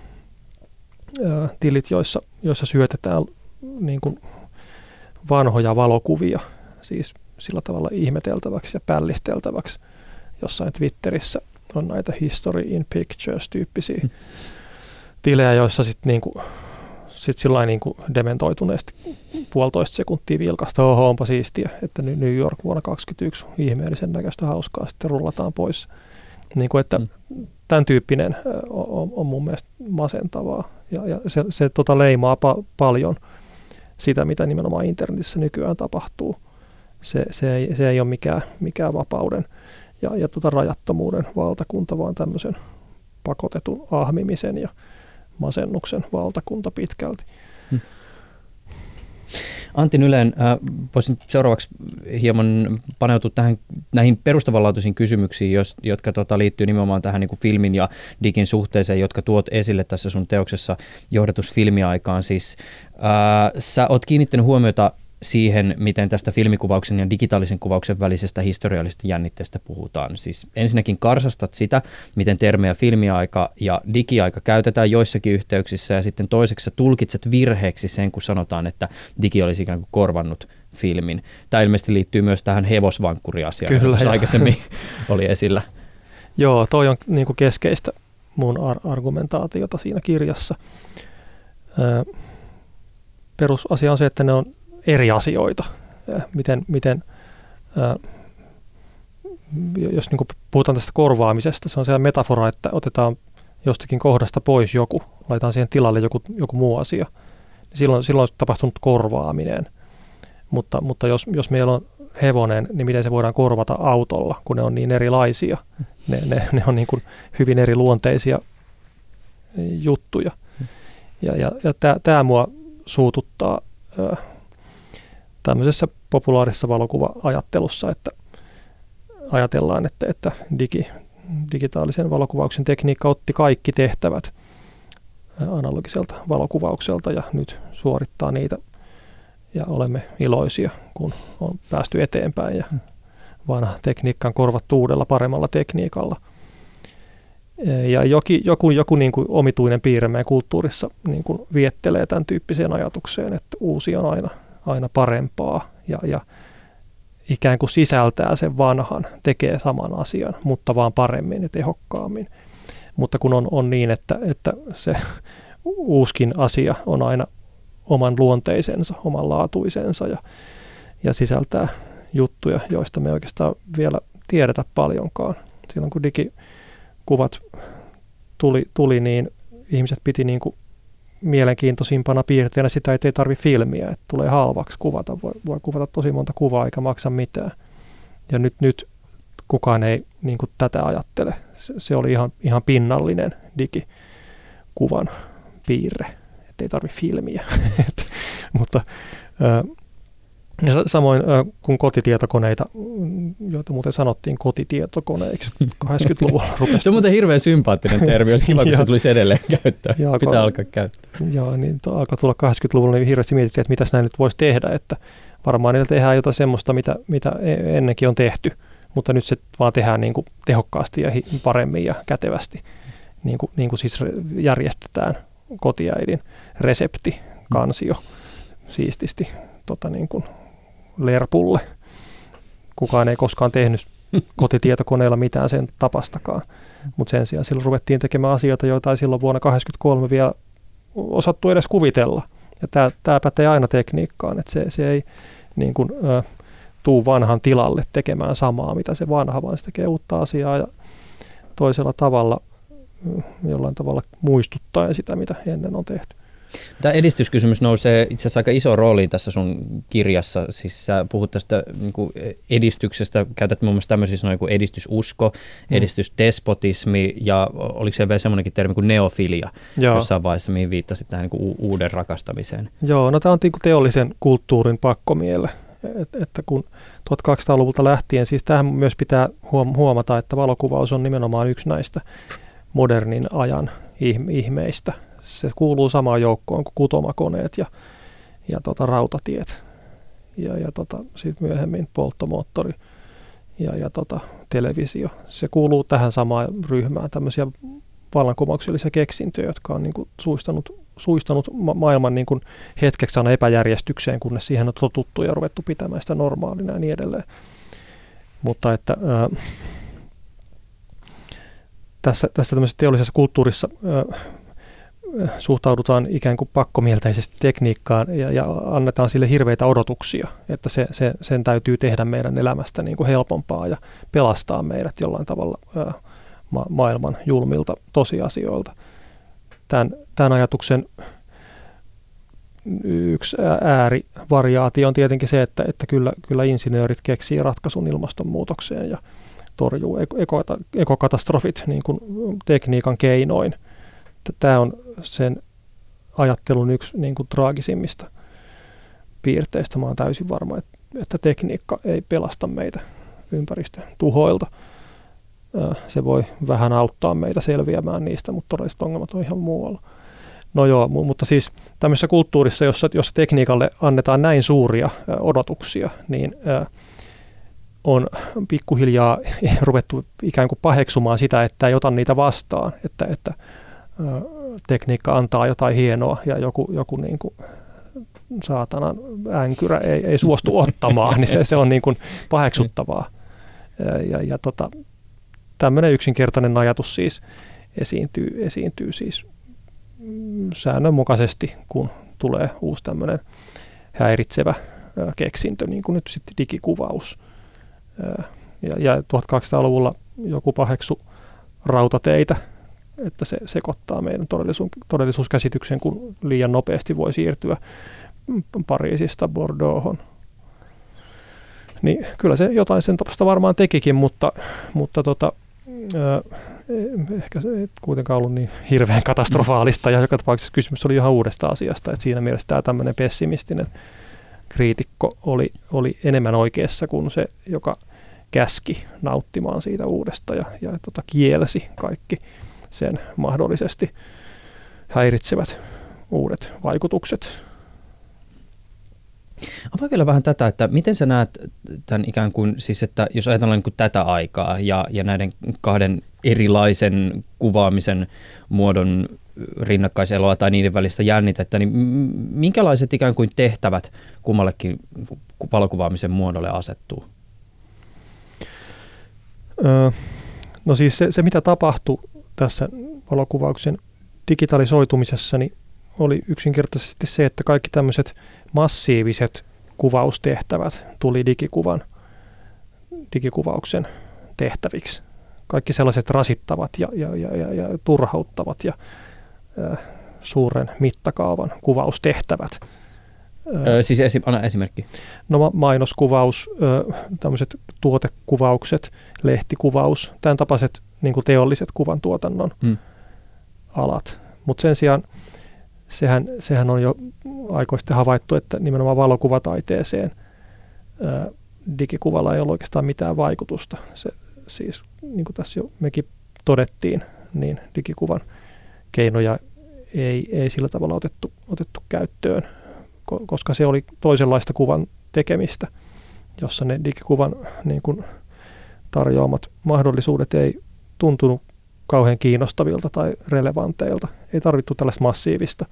ää, tilit, joissa, joissa syötetään niin kuin vanhoja valokuvia, siis sillä tavalla ihmeteltäväksi ja pällisteltäväksi. Jossain Twitterissä on näitä History in Pictures-tyyppisiä hmm. tilejä, joissa sitten niin kuin sitten sillä niin kuin dementoituneesti puolitoista sekuntia vilkasta, oho, onpa siistiä, että New York vuonna 2021 ihmeellisen näköistä hauskaa, sitten rullataan pois. Niin kuin, että mm. tämän tyyppinen on, on mun mielestä masentavaa ja, ja se, se tota leimaa pa- paljon sitä, mitä nimenomaan internetissä nykyään tapahtuu. Se, se, ei, se ei ole mikään, mikään vapauden ja, ja tota rajattomuuden valtakunta, vaan tämmöisen pakotetun ahmimisen ja masennuksen valtakunta pitkälti. Hmm.
Antti Nylen, äh, voisin seuraavaksi hieman paneutua tähän, näihin perustavanlaatuisiin kysymyksiin, jos, jotka tota, liittyy nimenomaan tähän niin kuin filmin ja digin suhteeseen, jotka tuot esille tässä sun teoksessa johdatusfilmiaikaan. Siis, äh, sä oot kiinnittänyt huomiota siihen, miten tästä filmikuvauksen ja digitaalisen kuvauksen välisestä historiallisesta jännitteestä puhutaan. Siis ensinnäkin karsastat sitä, miten termejä filmiaika ja digiaika käytetään joissakin yhteyksissä ja sitten toiseksi tulkitset virheeksi sen, kun sanotaan, että digi olisi ikään kuin korvannut filmin. Tämä ilmeisesti liittyy myös tähän hevosvankkuriasiaan, Kyllä, joka aikaisemmin oli esillä.
Joo, toi on niin kuin keskeistä mun ar- argumentaatiota siinä kirjassa. Ö, perusasia on se, että ne on eri asioita. Ja miten, miten ää, jos niin puhutaan tästä korvaamisesta, se on se metafora, että otetaan jostakin kohdasta pois joku, laitetaan siihen tilalle joku, joku muu asia. Niin silloin, silloin on tapahtunut korvaaminen. Mutta, mutta jos, jos meillä on hevonen, niin miten se voidaan korvata autolla, kun ne on niin erilaisia. Ne, ne, ne on niin kuin hyvin eri luonteisia juttuja. Ja, ja, ja tämä mua suututtaa tämmöisessä populaarisessa valokuva-ajattelussa, että ajatellaan, että, että digi, digitaalisen valokuvauksen tekniikka otti kaikki tehtävät analogiselta valokuvaukselta ja nyt suorittaa niitä ja olemme iloisia, kun on päästy eteenpäin ja vanha tekniikka on korvattu uudella paremmalla tekniikalla. Ja joku, joku, joku niin kuin omituinen piirre meidän kulttuurissa niin kuin viettelee tämän tyyppiseen ajatukseen, että uusi on aina aina parempaa ja, ja ikään kuin sisältää sen vanhan, tekee saman asian, mutta vaan paremmin ja tehokkaammin. Mutta kun on, on niin, että, että se uuskin asia on aina oman luonteisensa, oman laatuisensa ja, ja sisältää juttuja, joista me oikeastaan vielä tiedetä paljonkaan. Silloin kun digikuvat tuli, tuli niin ihmiset piti niin kuin mielenkiintoisimpana piirteenä sitä, että ei tarvi filmiä, että tulee halvaksi kuvata. Voi, voi kuvata tosi monta kuvaa eikä maksa mitään. Ja nyt, nyt kukaan ei niin kuin tätä ajattele. Se, se oli ihan, ihan pinnallinen digikuvan piirre, että ei tarvi filmiä. Mutta ää, Ja samoin kuin kotitietokoneita, joita muuten sanottiin kotitietokoneiksi 80-luvulla.
Rupesi. Se on muuten hirveän sympaattinen termi, olisi kiva, kun se tulisi edelleen käyttää. Joo, Pitää alkaa käyttää.
Joo, niin alkoi tulla 80-luvulla, niin hirveästi mietittiin, että mitä näin nyt voisi tehdä, että varmaan niillä tehdään jotain semmoista, mitä, mitä e-, ennenkin on tehty, mutta nyt se vaan tehdään niin kuin tehokkaasti ja paremmin ja kätevästi, niin kuin, niin kuin siis järjestetään kotiäidin resepti, kansio, siististi tota niin kuin lerpulle. Kukaan ei koskaan tehnyt kotitietokoneella mitään sen tapastakaan. Mutta sen sijaan silloin ruvettiin tekemään asioita, joita ei silloin vuonna 1983 vielä osattu edes kuvitella. Ja tämä, pätee aina tekniikkaan, että se, se ei niin kuin, ö, tuu vanhan tilalle tekemään samaa, mitä se vanha, vaan se tekee uutta asiaa ja toisella tavalla, jollain tavalla muistuttaa sitä, mitä ennen on tehty.
Tämä edistyskysymys nousee itse asiassa aika iso rooliin tässä sun kirjassa. Siis sä puhut tästä niin kuin edistyksestä, käytät muun muassa tämmöisiä sanoja kuin edistysusko, mm. edistysdespotismi ja oliko se vielä semmoinenkin termi kuin neofilia Joo. jossain vaiheessa, mihin viittasit tähän niin kuin uuden rakastamiseen.
Joo, no tämä on niin kuin teollisen kulttuurin pakkomielle. Et, että kun 1200-luvulta lähtien, siis tähän myös pitää huomata, että valokuvaus on nimenomaan yksi näistä modernin ajan ihmeistä se kuuluu samaan joukkoon kuin kutomakoneet ja, ja tota, rautatiet. Ja, ja tota, sitten myöhemmin polttomoottori ja, ja tota, televisio. Se kuuluu tähän samaan ryhmään tämmöisiä vallankumouksellisia keksintöjä, jotka on niin kuin, suistanut, suistanut ma- maailman niin kuin, hetkeksi aina epäjärjestykseen, kunnes siihen on totuttu ja ruvettu pitämään sitä normaalina ja niin edelleen. Mutta että ää, tässä, tässä tämmöisessä teollisessa kulttuurissa ää, suhtaudutaan ikään kuin pakkomielteisesti tekniikkaan ja, ja annetaan sille hirveitä odotuksia, että se, se, sen täytyy tehdä meidän elämästä niin kuin helpompaa ja pelastaa meidät jollain tavalla ää, ma- maailman julmilta tosiasioilta. Tämän, tämän ajatuksen yksi äärivariaatio on tietenkin se, että, että kyllä, kyllä insinöörit keksii ratkaisun ilmastonmuutokseen ja torjuu ekokatastrofit niin kuin tekniikan keinoin – tämä on sen ajattelun yksi niin kuin traagisimmista piirteistä. Mä olen täysin varma, että, että tekniikka ei pelasta meitä ympäristön tuhoilta. Se voi vähän auttaa meitä selviämään niistä, mutta todelliset ongelmat on ihan muualla. No joo, mutta siis tämmöisessä kulttuurissa, jossa, jossa tekniikalle annetaan näin suuria odotuksia, niin on pikkuhiljaa ruvettu ikään kuin paheksumaan sitä, että ei ota niitä vastaan, että, että tekniikka antaa jotain hienoa ja joku, joku niin kuin saatanan änkyrä ei, ei suostu ottamaan, niin se, se on niin kuin paheksuttavaa. Ja, ja, ja tota, tämmöinen yksinkertainen ajatus siis esiintyy, esiintyy siis säännönmukaisesti, kun tulee uusi tämmöinen häiritsevä keksintö, niin kuin nyt sitten digikuvaus. Ja, ja 1200-luvulla joku paheksu rautateitä että se sekoittaa meidän todellisuus, todellisuuskäsityksen, kun liian nopeasti voi siirtyä Pariisista Bordeauxhon. Niin kyllä se jotain sen tapasta varmaan tekikin, mutta, mutta tota, äh, ehkä se ei kuitenkaan ollut niin hirveän katastrofaalista ja joka tapauksessa kysymys oli ihan uudesta asiasta, että siinä mielessä tämä tämmöinen pessimistinen kriitikko oli, oli enemmän oikeassa kuin se, joka käski nauttimaan siitä uudesta ja, ja tota, kielsi kaikki sen mahdollisesti häiritsevät uudet vaikutukset.
Avaa vielä vähän tätä, että miten sä näet tämän ikään kuin, siis että jos ajatellaan niin kuin tätä aikaa ja, ja näiden kahden erilaisen kuvaamisen muodon rinnakkaiseloa tai niiden välistä jännitettä, niin minkälaiset ikään kuin tehtävät kummallekin valokuvaamisen muodolle asettuu?
Öö, no siis se, se, mitä tapahtui tässä valokuvauksen digitalisoitumisessa niin oli yksinkertaisesti se, että kaikki tämmöiset massiiviset kuvaustehtävät tuli digikuvan, digikuvauksen tehtäviksi. Kaikki sellaiset rasittavat ja, ja, ja, ja, ja turhauttavat ja äh, suuren mittakaavan kuvaustehtävät.
Öö, siis esi- anna esimerkki.
No ma- mainoskuvaus, tämmöiset tuotekuvaukset, lehtikuvaus, tämän tapaiset niin kuin teolliset kuvantuotannon hmm. alat. Mutta sen sijaan sehän, sehän on jo aikoisesti havaittu, että nimenomaan valokuvataiteeseen ää, digikuvalla ei ole oikeastaan mitään vaikutusta. Se, siis niin kuin tässä jo mekin todettiin, niin digikuvan keinoja ei, ei sillä tavalla otettu, otettu käyttöön, koska se oli toisenlaista kuvan tekemistä, jossa ne digikuvan niin kuin, tarjoamat mahdollisuudet ei tuntunut kauhean kiinnostavilta tai relevanteilta. Ei tarvittu tällaista massiivista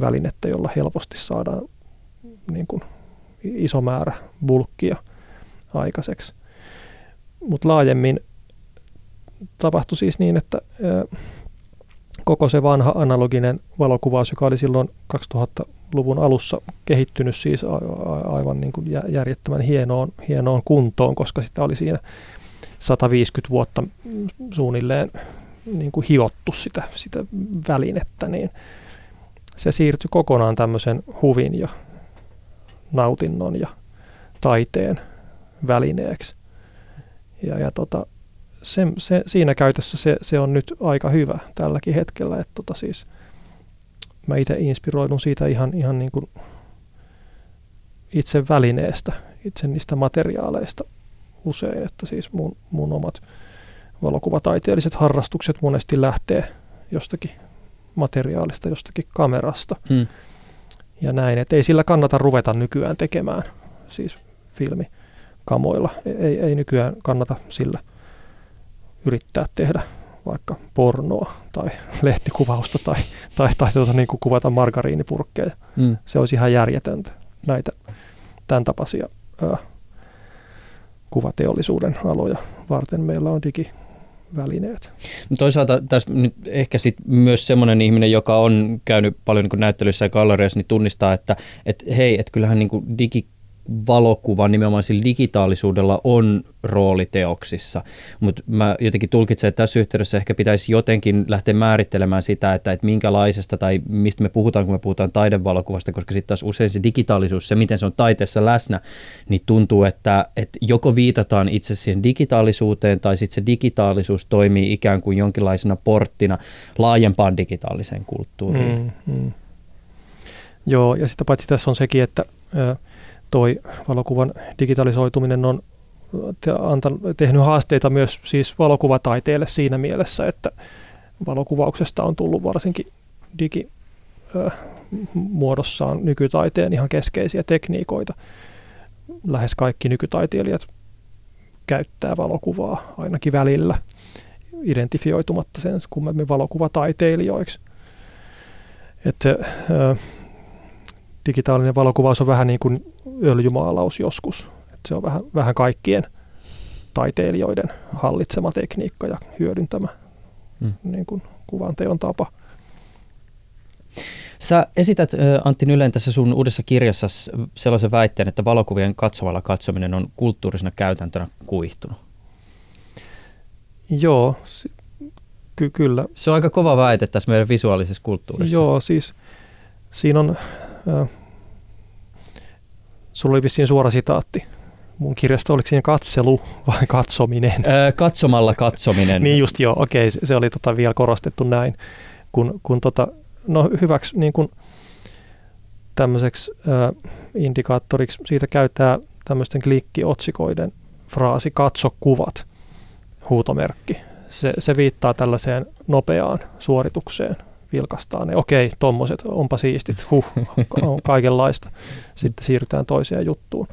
välinettä, jolla helposti saadaan niin kuin, iso määrä bulkkia aikaiseksi. Mutta laajemmin tapahtui siis niin, että koko se vanha analoginen valokuvaus, joka oli silloin 2000-luvun alussa kehittynyt siis aivan niin kuin järjettömän hienoon, hienoon kuntoon, koska sitä oli siinä 150 vuotta suunnilleen niin kuin hiottu sitä, sitä välinettä, niin se siirtyi kokonaan tämmöisen huvin ja nautinnon ja taiteen välineeksi. Ja, ja tota, se, se, siinä käytössä se, se on nyt aika hyvä tälläkin hetkellä. Että tota siis, mä itse inspiroidun siitä ihan, ihan niin kuin itse välineestä, itse niistä materiaaleista usein, että siis mun, mun omat valokuvataiteelliset harrastukset monesti lähtee jostakin materiaalista, jostakin kamerasta. Hmm. Ja näin, että ei sillä kannata ruveta nykyään tekemään, siis filmikamoilla. Ei, ei nykyään kannata sillä – yrittää tehdä vaikka pornoa tai lehtikuvausta tai, tai, tai tuota, niin kuin kuvata margariinipurkkeja. Mm. Se olisi ihan järjetöntä näitä tämän tapaisia ää, kuvateollisuuden aloja varten meillä on digi, välineet.
No toisaalta tässä nyt ehkä sit myös semmoinen ihminen, joka on käynyt paljon niin näyttelyissä ja galleriassa, niin tunnistaa, että et, hei, että kyllähän niin digi valokuva nimenomaan sillä digitaalisuudella on rooli teoksissa, mutta mä jotenkin tulkitsen, että tässä yhteydessä ehkä pitäisi jotenkin lähteä määrittelemään sitä, että, että minkälaisesta tai mistä me puhutaan, kun me puhutaan taidevalokuvasta, koska sitten taas usein se digitaalisuus, se miten se on taiteessa läsnä, niin tuntuu, että, että joko viitataan itse siihen digitaalisuuteen tai sitten se digitaalisuus toimii ikään kuin jonkinlaisena porttina laajempaan digitaaliseen kulttuuriin. Mm, mm.
Joo, ja sitä paitsi tässä on sekin, että toi valokuvan digitalisoituminen on antanut, tehnyt haasteita myös siis valokuvataiteelle siinä mielessä, että valokuvauksesta on tullut varsinkin digi muodossaan nykytaiteen ihan keskeisiä tekniikoita. Lähes kaikki nykytaiteilijat käyttää valokuvaa ainakin välillä identifioitumatta sen kummemmin valokuvataiteilijoiksi. Että digitaalinen valokuvaus on vähän niin kuin öljymaalaus joskus. Että se on vähän, vähän kaikkien taiteilijoiden hallitsema tekniikka ja hyödyntämä hmm. niin kuin kuvanteon tapa.
Sä esität Antti Nylen tässä sun uudessa kirjassa sellaisen väitteen, että valokuvien katsovalla katsominen on kulttuurisena käytäntönä kuihtunut.
Joo, ky- kyllä.
Se on aika kova väite tässä meidän visuaalisessa kulttuurissa.
Joo, siis siinä on sulla oli vissiin suora sitaatti. Mun kirjasta oliko siinä katselu vai katsominen?
Öö, katsomalla katsominen.
niin just joo, okei, se, se oli tota vielä korostettu näin. Kun, kun tota, no hyväksi niin kun tämmöiseksi ö, indikaattoriksi siitä käyttää tämmöisten klikkiotsikoiden fraasi katso kuvat, huutomerkki. Se, se viittaa tällaiseen nopeaan suoritukseen, vilkastaa ne. Okei, tommoset, onpa siistit, huh, on kaikenlaista. Sitten siirrytään toiseen juttuun.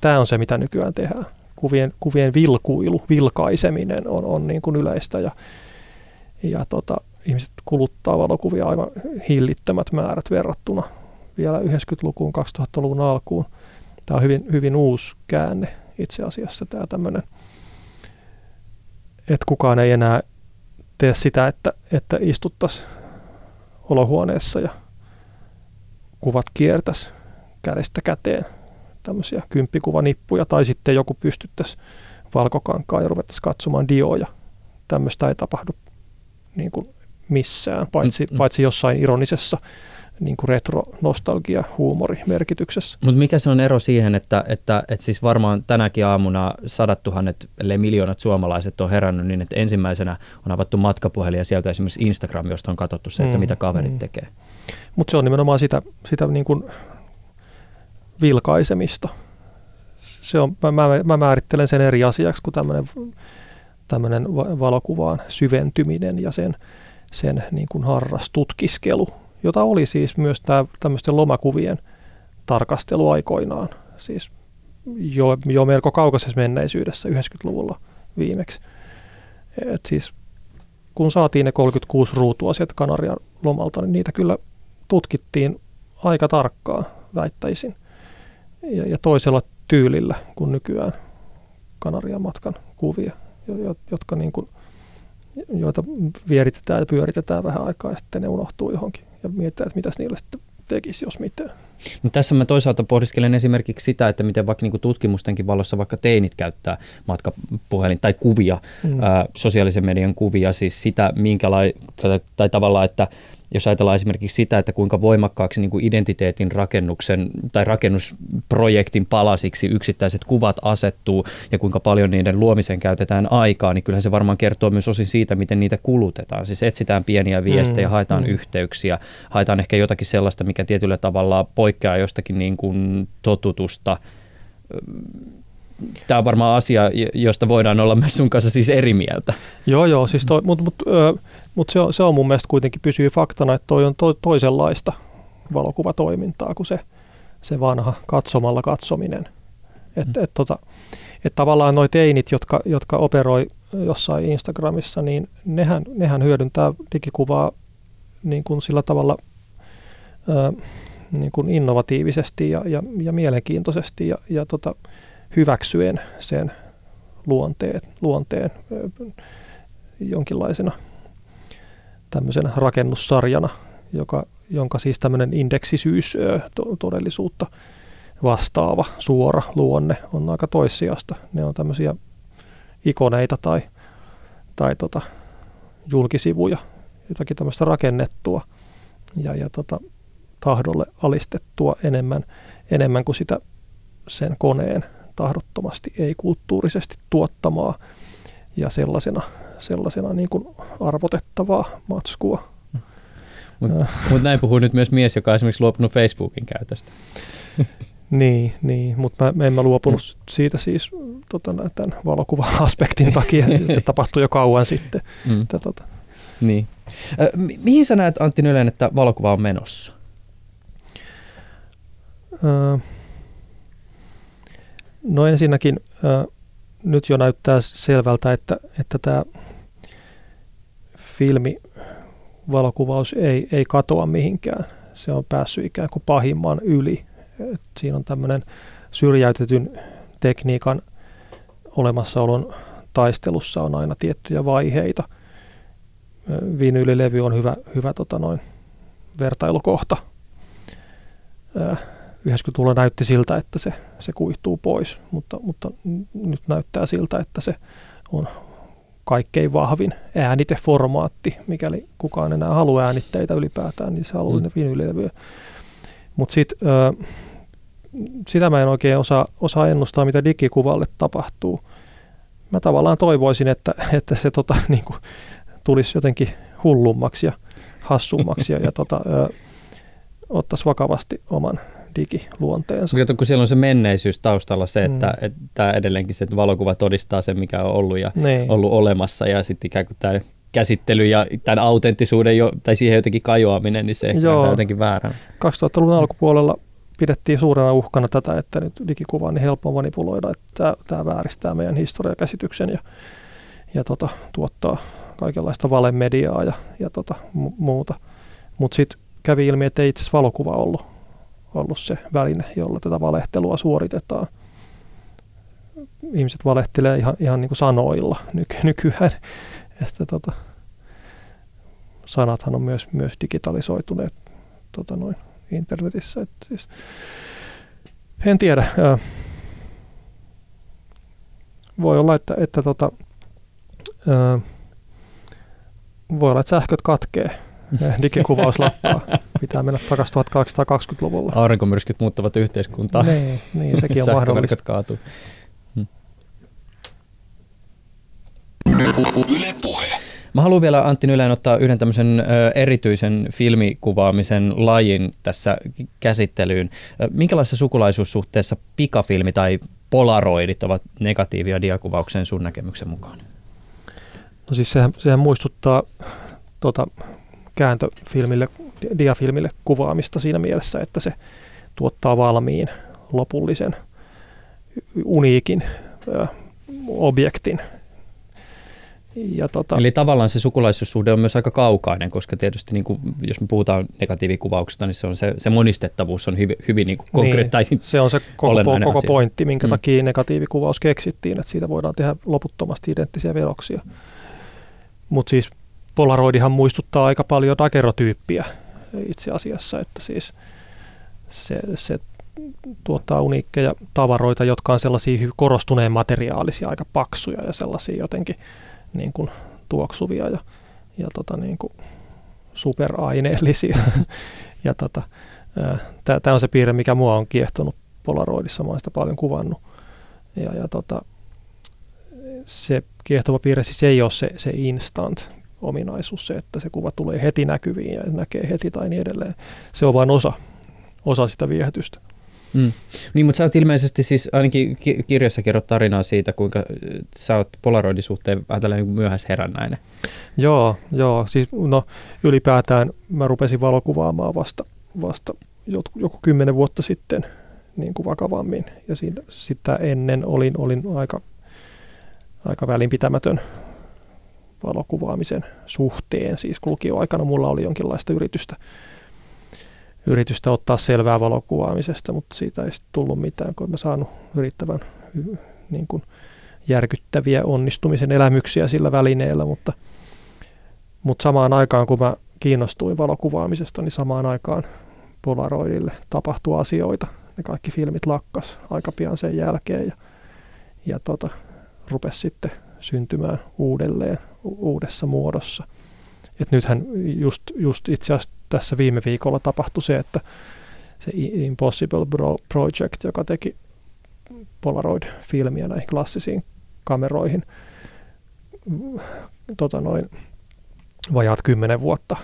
Tämä on se, mitä nykyään tehdään. Kuvien, kuvien vilkuilu, vilkaiseminen on, on niin kuin yleistä ja, ja tota, ihmiset kuluttaa valokuvia aivan hillittömät määrät verrattuna vielä 90-lukuun, 2000-luvun alkuun. Tämä on hyvin, hyvin uusi käänne itse asiassa tämä tämmöinen, että kukaan ei enää tee sitä, että, että istuttaisiin olohuoneessa ja kuvat kiertäisi kädestä käteen tämmöisiä kymppikuvanippuja tai sitten joku pystyttäisi valkokankaan ja ruvettaisiin katsomaan dioja. Tämmöistä ei tapahdu niin kuin missään, paitsi, mm, mm. paitsi jossain ironisessa niin kuin retro-nostalgia merkityksessä.
Mutta mikä se on ero siihen, että, että, että siis varmaan tänäkin aamuna sadat tuhannet, ellei miljoonat suomalaiset on herännyt niin, että ensimmäisenä on avattu matkapuhelin ja sieltä esimerkiksi Instagram, josta on katsottu se, että mm, mitä kaverit mm. tekee.
Mutta se on nimenomaan sitä, sitä niin kuin vilkaisemista. Se on, mä, mä, mä määrittelen sen eri asiaksi kuin tämmöinen tämmöinen valokuvaan syventyminen ja sen, sen niin kuin harrastutkiskelu, jota oli siis myös tämä tämmöisten lomakuvien tarkastelu aikoinaan, siis jo, jo melko kaukaisessa menneisyydessä 90-luvulla viimeksi. Et siis kun saatiin ne 36 ruutua sieltä Kanarian lomalta, niin niitä kyllä tutkittiin aika tarkkaan, väittäisin, ja, ja toisella tyylillä kuin nykyään Kanarian matkan kuvia, jotka niin kuin, joita vieritetään ja pyöritetään vähän aikaa ja sitten ne unohtuu johonkin ja mietitään, että mitäs niillä sitten tekisi, jos mitään.
No tässä mä toisaalta pohdiskelen esimerkiksi sitä, että miten vaikka niin tutkimustenkin valossa vaikka teinit käyttää matkapuhelin tai kuvia, mm. ää, sosiaalisen median kuvia, siis sitä minkälaista, tai tavallaan, että jos ajatellaan esimerkiksi sitä, että kuinka voimakkaaksi niin kuin identiteetin rakennuksen tai rakennusprojektin palasiksi yksittäiset kuvat asettuu ja kuinka paljon niiden luomiseen käytetään aikaa, niin kyllähän se varmaan kertoo myös osin siitä, miten niitä kulutetaan. Siis etsitään pieniä viestejä, mm, haetaan mm. yhteyksiä, haetaan ehkä jotakin sellaista, mikä tietyllä tavalla poikkeaa jostakin niin kuin totutusta tämä on varmaan asia, josta voidaan olla myös sun kanssa siis eri mieltä.
Joo, joo, siis toi, mutta mut, mut se, on, se on mun mielestä kuitenkin pysyy faktana, että toi on to, toisenlaista valokuvatoimintaa kuin se, se vanha katsomalla katsominen. Että mm. et, tota, et tavallaan noi teinit, jotka, jotka operoi jossain Instagramissa, niin nehän, nehän hyödyntää digikuvaa niin kuin sillä tavalla ö, niin kuin innovatiivisesti ja, ja, ja mielenkiintoisesti ja, ja tota, hyväksyen sen luonteen, luonteen jonkinlaisena tämmöisenä rakennussarjana, joka, jonka siis tämmöinen indeksisyys todellisuutta vastaava suora luonne on aika toissijasta. Ne on tämmöisiä ikoneita tai, tai tota, julkisivuja, jotakin tämmöistä rakennettua ja, ja tota, tahdolle alistettua enemmän, enemmän kuin sitä sen koneen tahdottomasti, ei kulttuurisesti tuottamaa ja sellaisena, sellaisena niin kuin arvotettavaa matskua.
Mutta mut näin puhuu nyt myös mies, joka on esimerkiksi luopunut Facebookin käytöstä.
niin, niin mutta mä, en mä luopunut mm. siitä siis tota, tämän valokuva-aspektin takia. se tapahtui jo kauan sitten. Mm. Että, tota.
niin. Mi- mihin sä näet Antti Nylen, että valokuva on menossa?
Öö, No ensinnäkin äh, nyt jo näyttää selvältä, että, että tämä filmi, valokuvaus ei, ei katoa mihinkään. Se on päässyt ikään kuin pahimman yli. Et siinä on tämmöinen syrjäytetyn tekniikan olemassaolon taistelussa on aina tiettyjä vaiheita. Vinyylilevy on hyvä, hyvä tota noin, vertailukohta. 90-luvulla näytti siltä, että se, se kuihtuu pois, mutta, mutta nyt näyttää siltä, että se on kaikkein vahvin ääniteformaatti, mikäli kukaan enää haluaa äänitteitä ylipäätään, niin se haluaa mm. vinylilevyjä. Mutta sitten sitä mä en oikein osaa, osaa ennustaa, mitä digikuvalle tapahtuu. Mä tavallaan toivoisin, että, että se tota, niin kuin, tulisi jotenkin hullummaksi ja hassummaksi ja, ja tota, ö, ottaisi vakavasti oman digiluonteensa.
Kato, kun siellä on se menneisyys taustalla se, että, mm. että edelleenkin se että valokuva todistaa sen, mikä on ollut, ja niin. ollut olemassa ja sitten ikään kuin tämä käsittely ja tämän autenttisuuden jo, tai siihen jotenkin kajoaminen, niin se Joo. on jotenkin väärän.
2000-luvun alkupuolella pidettiin suurena uhkana tätä, että nyt digikuva on niin helppo manipuloida, että tämä, tämä vääristää meidän historiakäsityksen ja, ja tota, tuottaa kaikenlaista valemediaa ja, ja tota, mu- muuta. Mutta sitten kävi ilmi, että ei itse asiassa valokuva ollut ollut se väline, jolla tätä valehtelua suoritetaan. Ihmiset valehtelee ihan, ihan niin kuin sanoilla nyky, nykyään. Että tota, sanathan on myös, myös digitalisoituneet tota noin, internetissä. Että siis, en tiedä. voi olla, että, että tota, voi olla, että sähköt katkee digikuvaus lakkaa. Pitää mennä takaisin 1820-luvulla.
Aurinkomyrskyt muuttavat yhteiskuntaa.
Niin, niin sekin on mahdollista.
kaatuu. Hmm.
Yle puhe.
Mä haluan vielä Antti Nyleen ottaa yhden tämmöisen erityisen filmikuvaamisen lajin tässä käsittelyyn. Minkälaisessa sukulaisuussuhteessa pikafilmi tai polaroidit ovat negatiivia diakuvauksen sun näkemyksen mukaan?
No siis sehän, sehän muistuttaa tota, kääntöfilmille, diafilmille kuvaamista siinä mielessä, että se tuottaa valmiin lopullisen uniikin ö, objektin.
Ja tota, Eli tavallaan se sukulaisuussuhde on myös aika kaukainen, koska tietysti niin kuin, jos me puhutaan negatiivikuvauksesta, niin se, on se, se monistettavuus on hyvin, hyvin niin konkreettinen. Niin,
se on se koko, koko pointti, minkä mm. takia negatiivikuvaus keksittiin, että siitä voidaan tehdä loputtomasti identtisiä veroksia. Mutta siis Polaroidihan muistuttaa aika paljon dagerotyyppiä itse asiassa, että siis se, se tuottaa uniikkeja tavaroita, jotka on sellaisia korostuneen materiaalisia, aika paksuja ja sellaisia jotenkin niin kuin tuoksuvia ja, ja tota niin kuin superaineellisia. ja tota, tämä on se piirre, mikä mua on kiehtonut Polaroidissa, mä oon sitä paljon kuvannut. Ja, ja tota, se kiehtova piirre siis ei ole se, se instant ominaisuus, se, että se kuva tulee heti näkyviin ja näkee heti tai niin edelleen. Se on vain osa, osa sitä viehätystä.
Mm. Niin, mutta sä oot ilmeisesti siis ainakin kirjassa kerrot tarinaa siitä, kuinka sä oot Polaroidin suhteen vähän tällainen niin myöhäisherännäinen.
Joo, joo. Siis no ylipäätään mä rupesin valokuvaamaan vasta, vasta joku, joku kymmenen vuotta sitten niin kuin vakavammin. Ja siitä, sitä ennen olin, olin aika, aika välinpitämätön valokuvaamisen suhteen. Siis kulkioaikana mulla oli jonkinlaista yritystä yritystä ottaa selvää valokuvaamisesta, mutta siitä ei tullut mitään, kun mä saanut yrittävän niin kuin järkyttäviä onnistumisen elämyksiä sillä välineellä, mutta, mutta samaan aikaan kun mä kiinnostuin valokuvaamisesta, niin samaan aikaan Polaroidille tapahtui asioita. Ne kaikki filmit lakkas aika pian sen jälkeen ja, ja tota, rupesi sitten syntymään uudelleen uudessa muodossa. Et nythän just, just itse asiassa tässä viime viikolla tapahtui se, että se Impossible Project, joka teki Polaroid-filmiä näihin klassisiin kameroihin tota noin, vajaat kymmenen vuotta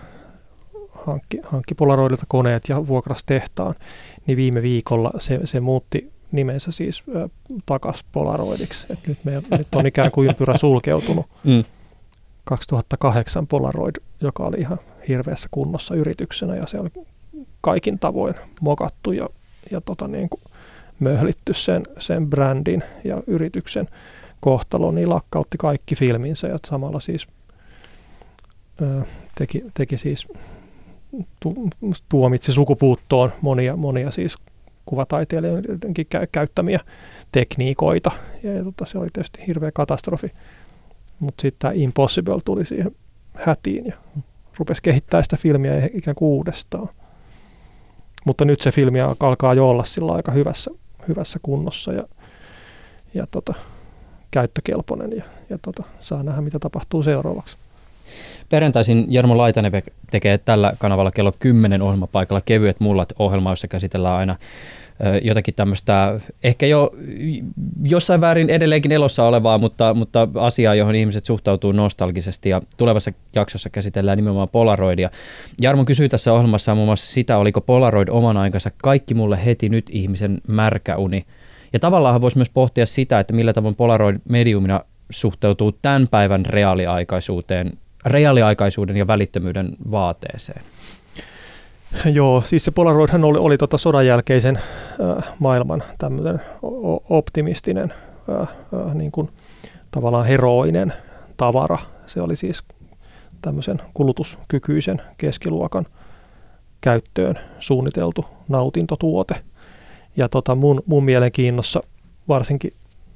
hankki, hankki Polaroidilta koneet ja vuokras tehtaan, niin viime viikolla se, se muutti nimensä siis äh, takas Polaroidiksi. Et nyt, me, nyt on ikään kuin ympyrä sulkeutunut. Mm. 2008 Polaroid, joka oli ihan hirveässä kunnossa yrityksenä ja se oli kaikin tavoin mokattu ja, ja tota niin kuin möhlitty sen, sen brändin ja yrityksen kohtalo, niin lakkautti kaikki filminsä ja samalla siis ö, teki, teki siis tu, tuomitsi sukupuuttoon monia, monia siis kuvataiteilijoidenkin käyttämiä tekniikoita ja, ja tota, se oli tietysti hirveä katastrofi. Mutta sitten Impossible tuli siihen hätiin ja rupesi kehittämään sitä filmiä ikään kuin uudestaan. Mutta nyt se filmi alkaa jo olla sillä aika hyvässä, hyvässä kunnossa ja, ja tota, käyttökelpoinen ja, ja tota, saa nähdä, mitä tapahtuu seuraavaksi.
Perjantaisin Jarmo Laitanen tekee tällä kanavalla kello 10 ohjelmapaikalla Kevyet mullat ohjelma, jossa käsitellään aina jotakin tämmöistä ehkä jo jossain väärin edelleenkin elossa olevaa, mutta, mutta asiaa, johon ihmiset suhtautuu nostalgisesti ja tulevassa jaksossa käsitellään nimenomaan Polaroidia. Jarmo kysyy tässä ohjelmassa muun muassa sitä, oliko Polaroid oman aikansa kaikki mulle heti nyt ihmisen märkäuni. Ja tavallaan voisi myös pohtia sitä, että millä tavoin Polaroid mediumina suhteutuu tämän päivän reaaliaikaisuuteen, reaaliaikaisuuden ja välittömyyden vaateeseen.
Joo, siis se Polaroidhan oli, oli tota sodan jälkeisen äh, maailman tämmöinen optimistinen, äh, äh, niin kuin tavallaan heroinen tavara. Se oli siis tämmöisen kulutuskykyisen keskiluokan käyttöön suunniteltu nautintotuote. Ja tota mun, mun mielenkiinnossa varsinkin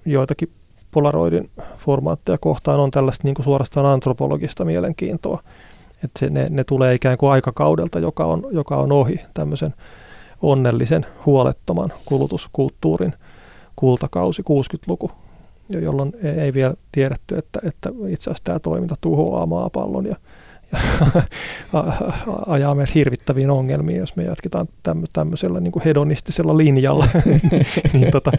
joitakin Polaroidin formaatteja kohtaan on tällaista niin kuin suorastaan antropologista mielenkiintoa että ne, ne tulee ikään kuin aikakaudelta, joka on, joka on ohi tämmöisen onnellisen, huolettoman kulutuskulttuurin kultakausi 60-luku, jolloin ei, vielä tiedetty, että, että itse asiassa tämä toiminta tuhoaa maapallon ja, ja ajaa meidät hirvittäviin ongelmiin, jos me jatketaan tämmöisellä niin kuin hedonistisella linjalla. niin tota,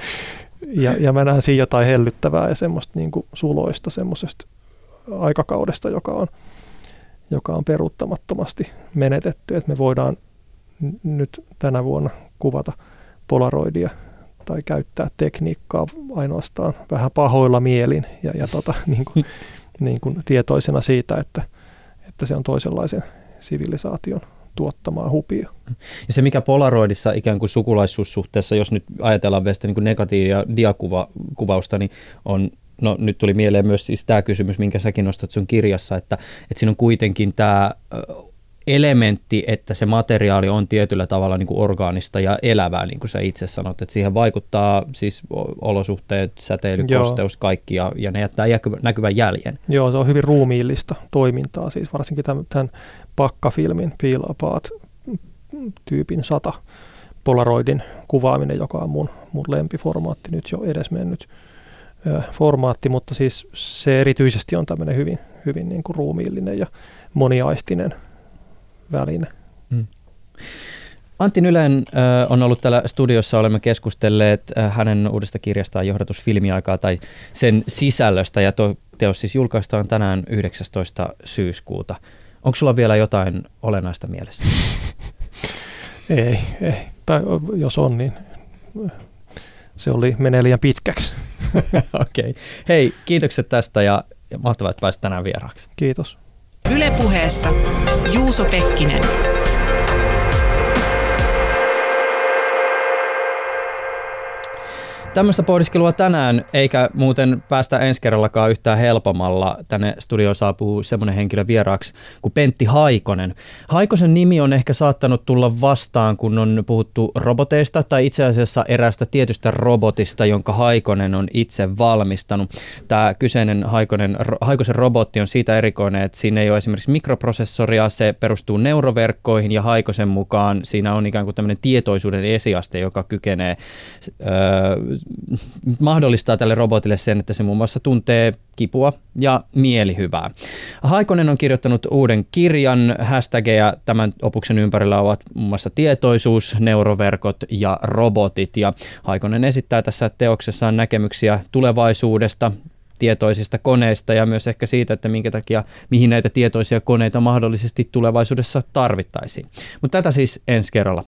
ja, ja mä näen siinä jotain hellyttävää ja semmoista niin kuin suloista semmoisesta aikakaudesta, joka on, joka on peruuttamattomasti menetetty. Että me voidaan nyt tänä vuonna kuvata polaroidia tai käyttää tekniikkaa ainoastaan vähän pahoilla mielin ja, ja tota, niin kuin, niin kuin tietoisena siitä, että, että se on toisenlaisen sivilisaation tuottamaa hupia.
Ja se, mikä Polaroidissa ikään kuin sukulaisuussuhteessa, jos nyt ajatellaan vielä niin negatiivia diakuvausta, niin on No nyt tuli mieleen myös siis tämä kysymys, minkä säkin nostat sun kirjassa, että, että siinä on kuitenkin tämä elementti, että se materiaali on tietyllä tavalla niin kuin orgaanista ja elävää, niin kuin sä itse sanot, että siihen vaikuttaa siis olosuhteet, säteily, Joo. kosteus, kaikki ja, ja ne jättää näkyvän jäljen.
Joo, se on hyvin ruumiillista toimintaa, siis varsinkin tämän, tämän pakkafilmin Peel Apart tyypin sata Polaroidin kuvaaminen, joka on mun, mun lempiformaatti nyt jo edesmennyt formaatti, mutta siis se erityisesti on tämmöinen hyvin, hyvin niin kuin ruumiillinen ja moniaistinen väline. Mm.
Antti Nylen äh, on ollut täällä studiossa, olemme keskustelleet äh, hänen uudesta kirjastaan Johdatus filmiaikaa tai sen sisällöstä ja tuo teos siis julkaistaan tänään 19. syyskuuta. Onko sulla vielä jotain olennaista mielessä?
ei, ei. Tai jos on, niin se oli, menee liian pitkäksi.
Okei. Okay. Hei, kiitokset tästä ja mahtavaa, että pääsit tänään vieraaksi.
Kiitos.
Ylepuheessa Juuso Pekkinen.
Tämmöistä pohdiskelua tänään, eikä muuten päästä ensi kerrallakaan yhtään helpommalla. Tänne studioon saapuu semmoinen henkilö vieraaksi kuin Pentti Haikonen. Haikosen nimi on ehkä saattanut tulla vastaan, kun on puhuttu roboteista tai itse asiassa erästä tietystä robotista, jonka Haikonen on itse valmistanut. Tämä kyseinen Haikonen, Haikosen robotti on siitä erikoinen, että siinä ei ole esimerkiksi mikroprosessoria, se perustuu neuroverkkoihin ja Haikosen mukaan siinä on ikään kuin tämmöinen tietoisuuden esiaste, joka kykenee öö, mahdollistaa tälle robotille sen, että se muun muassa tuntee kipua ja mielihyvää. Haikonen on kirjoittanut uuden kirjan. Hashtageja tämän opuksen ympärillä ovat muun muassa tietoisuus, neuroverkot ja robotit. Ja Haikonen esittää tässä teoksessaan näkemyksiä tulevaisuudesta, tietoisista koneista ja myös ehkä siitä, että minkä takia, mihin näitä tietoisia koneita mahdollisesti tulevaisuudessa tarvittaisiin. Mutta tätä siis ensi kerralla.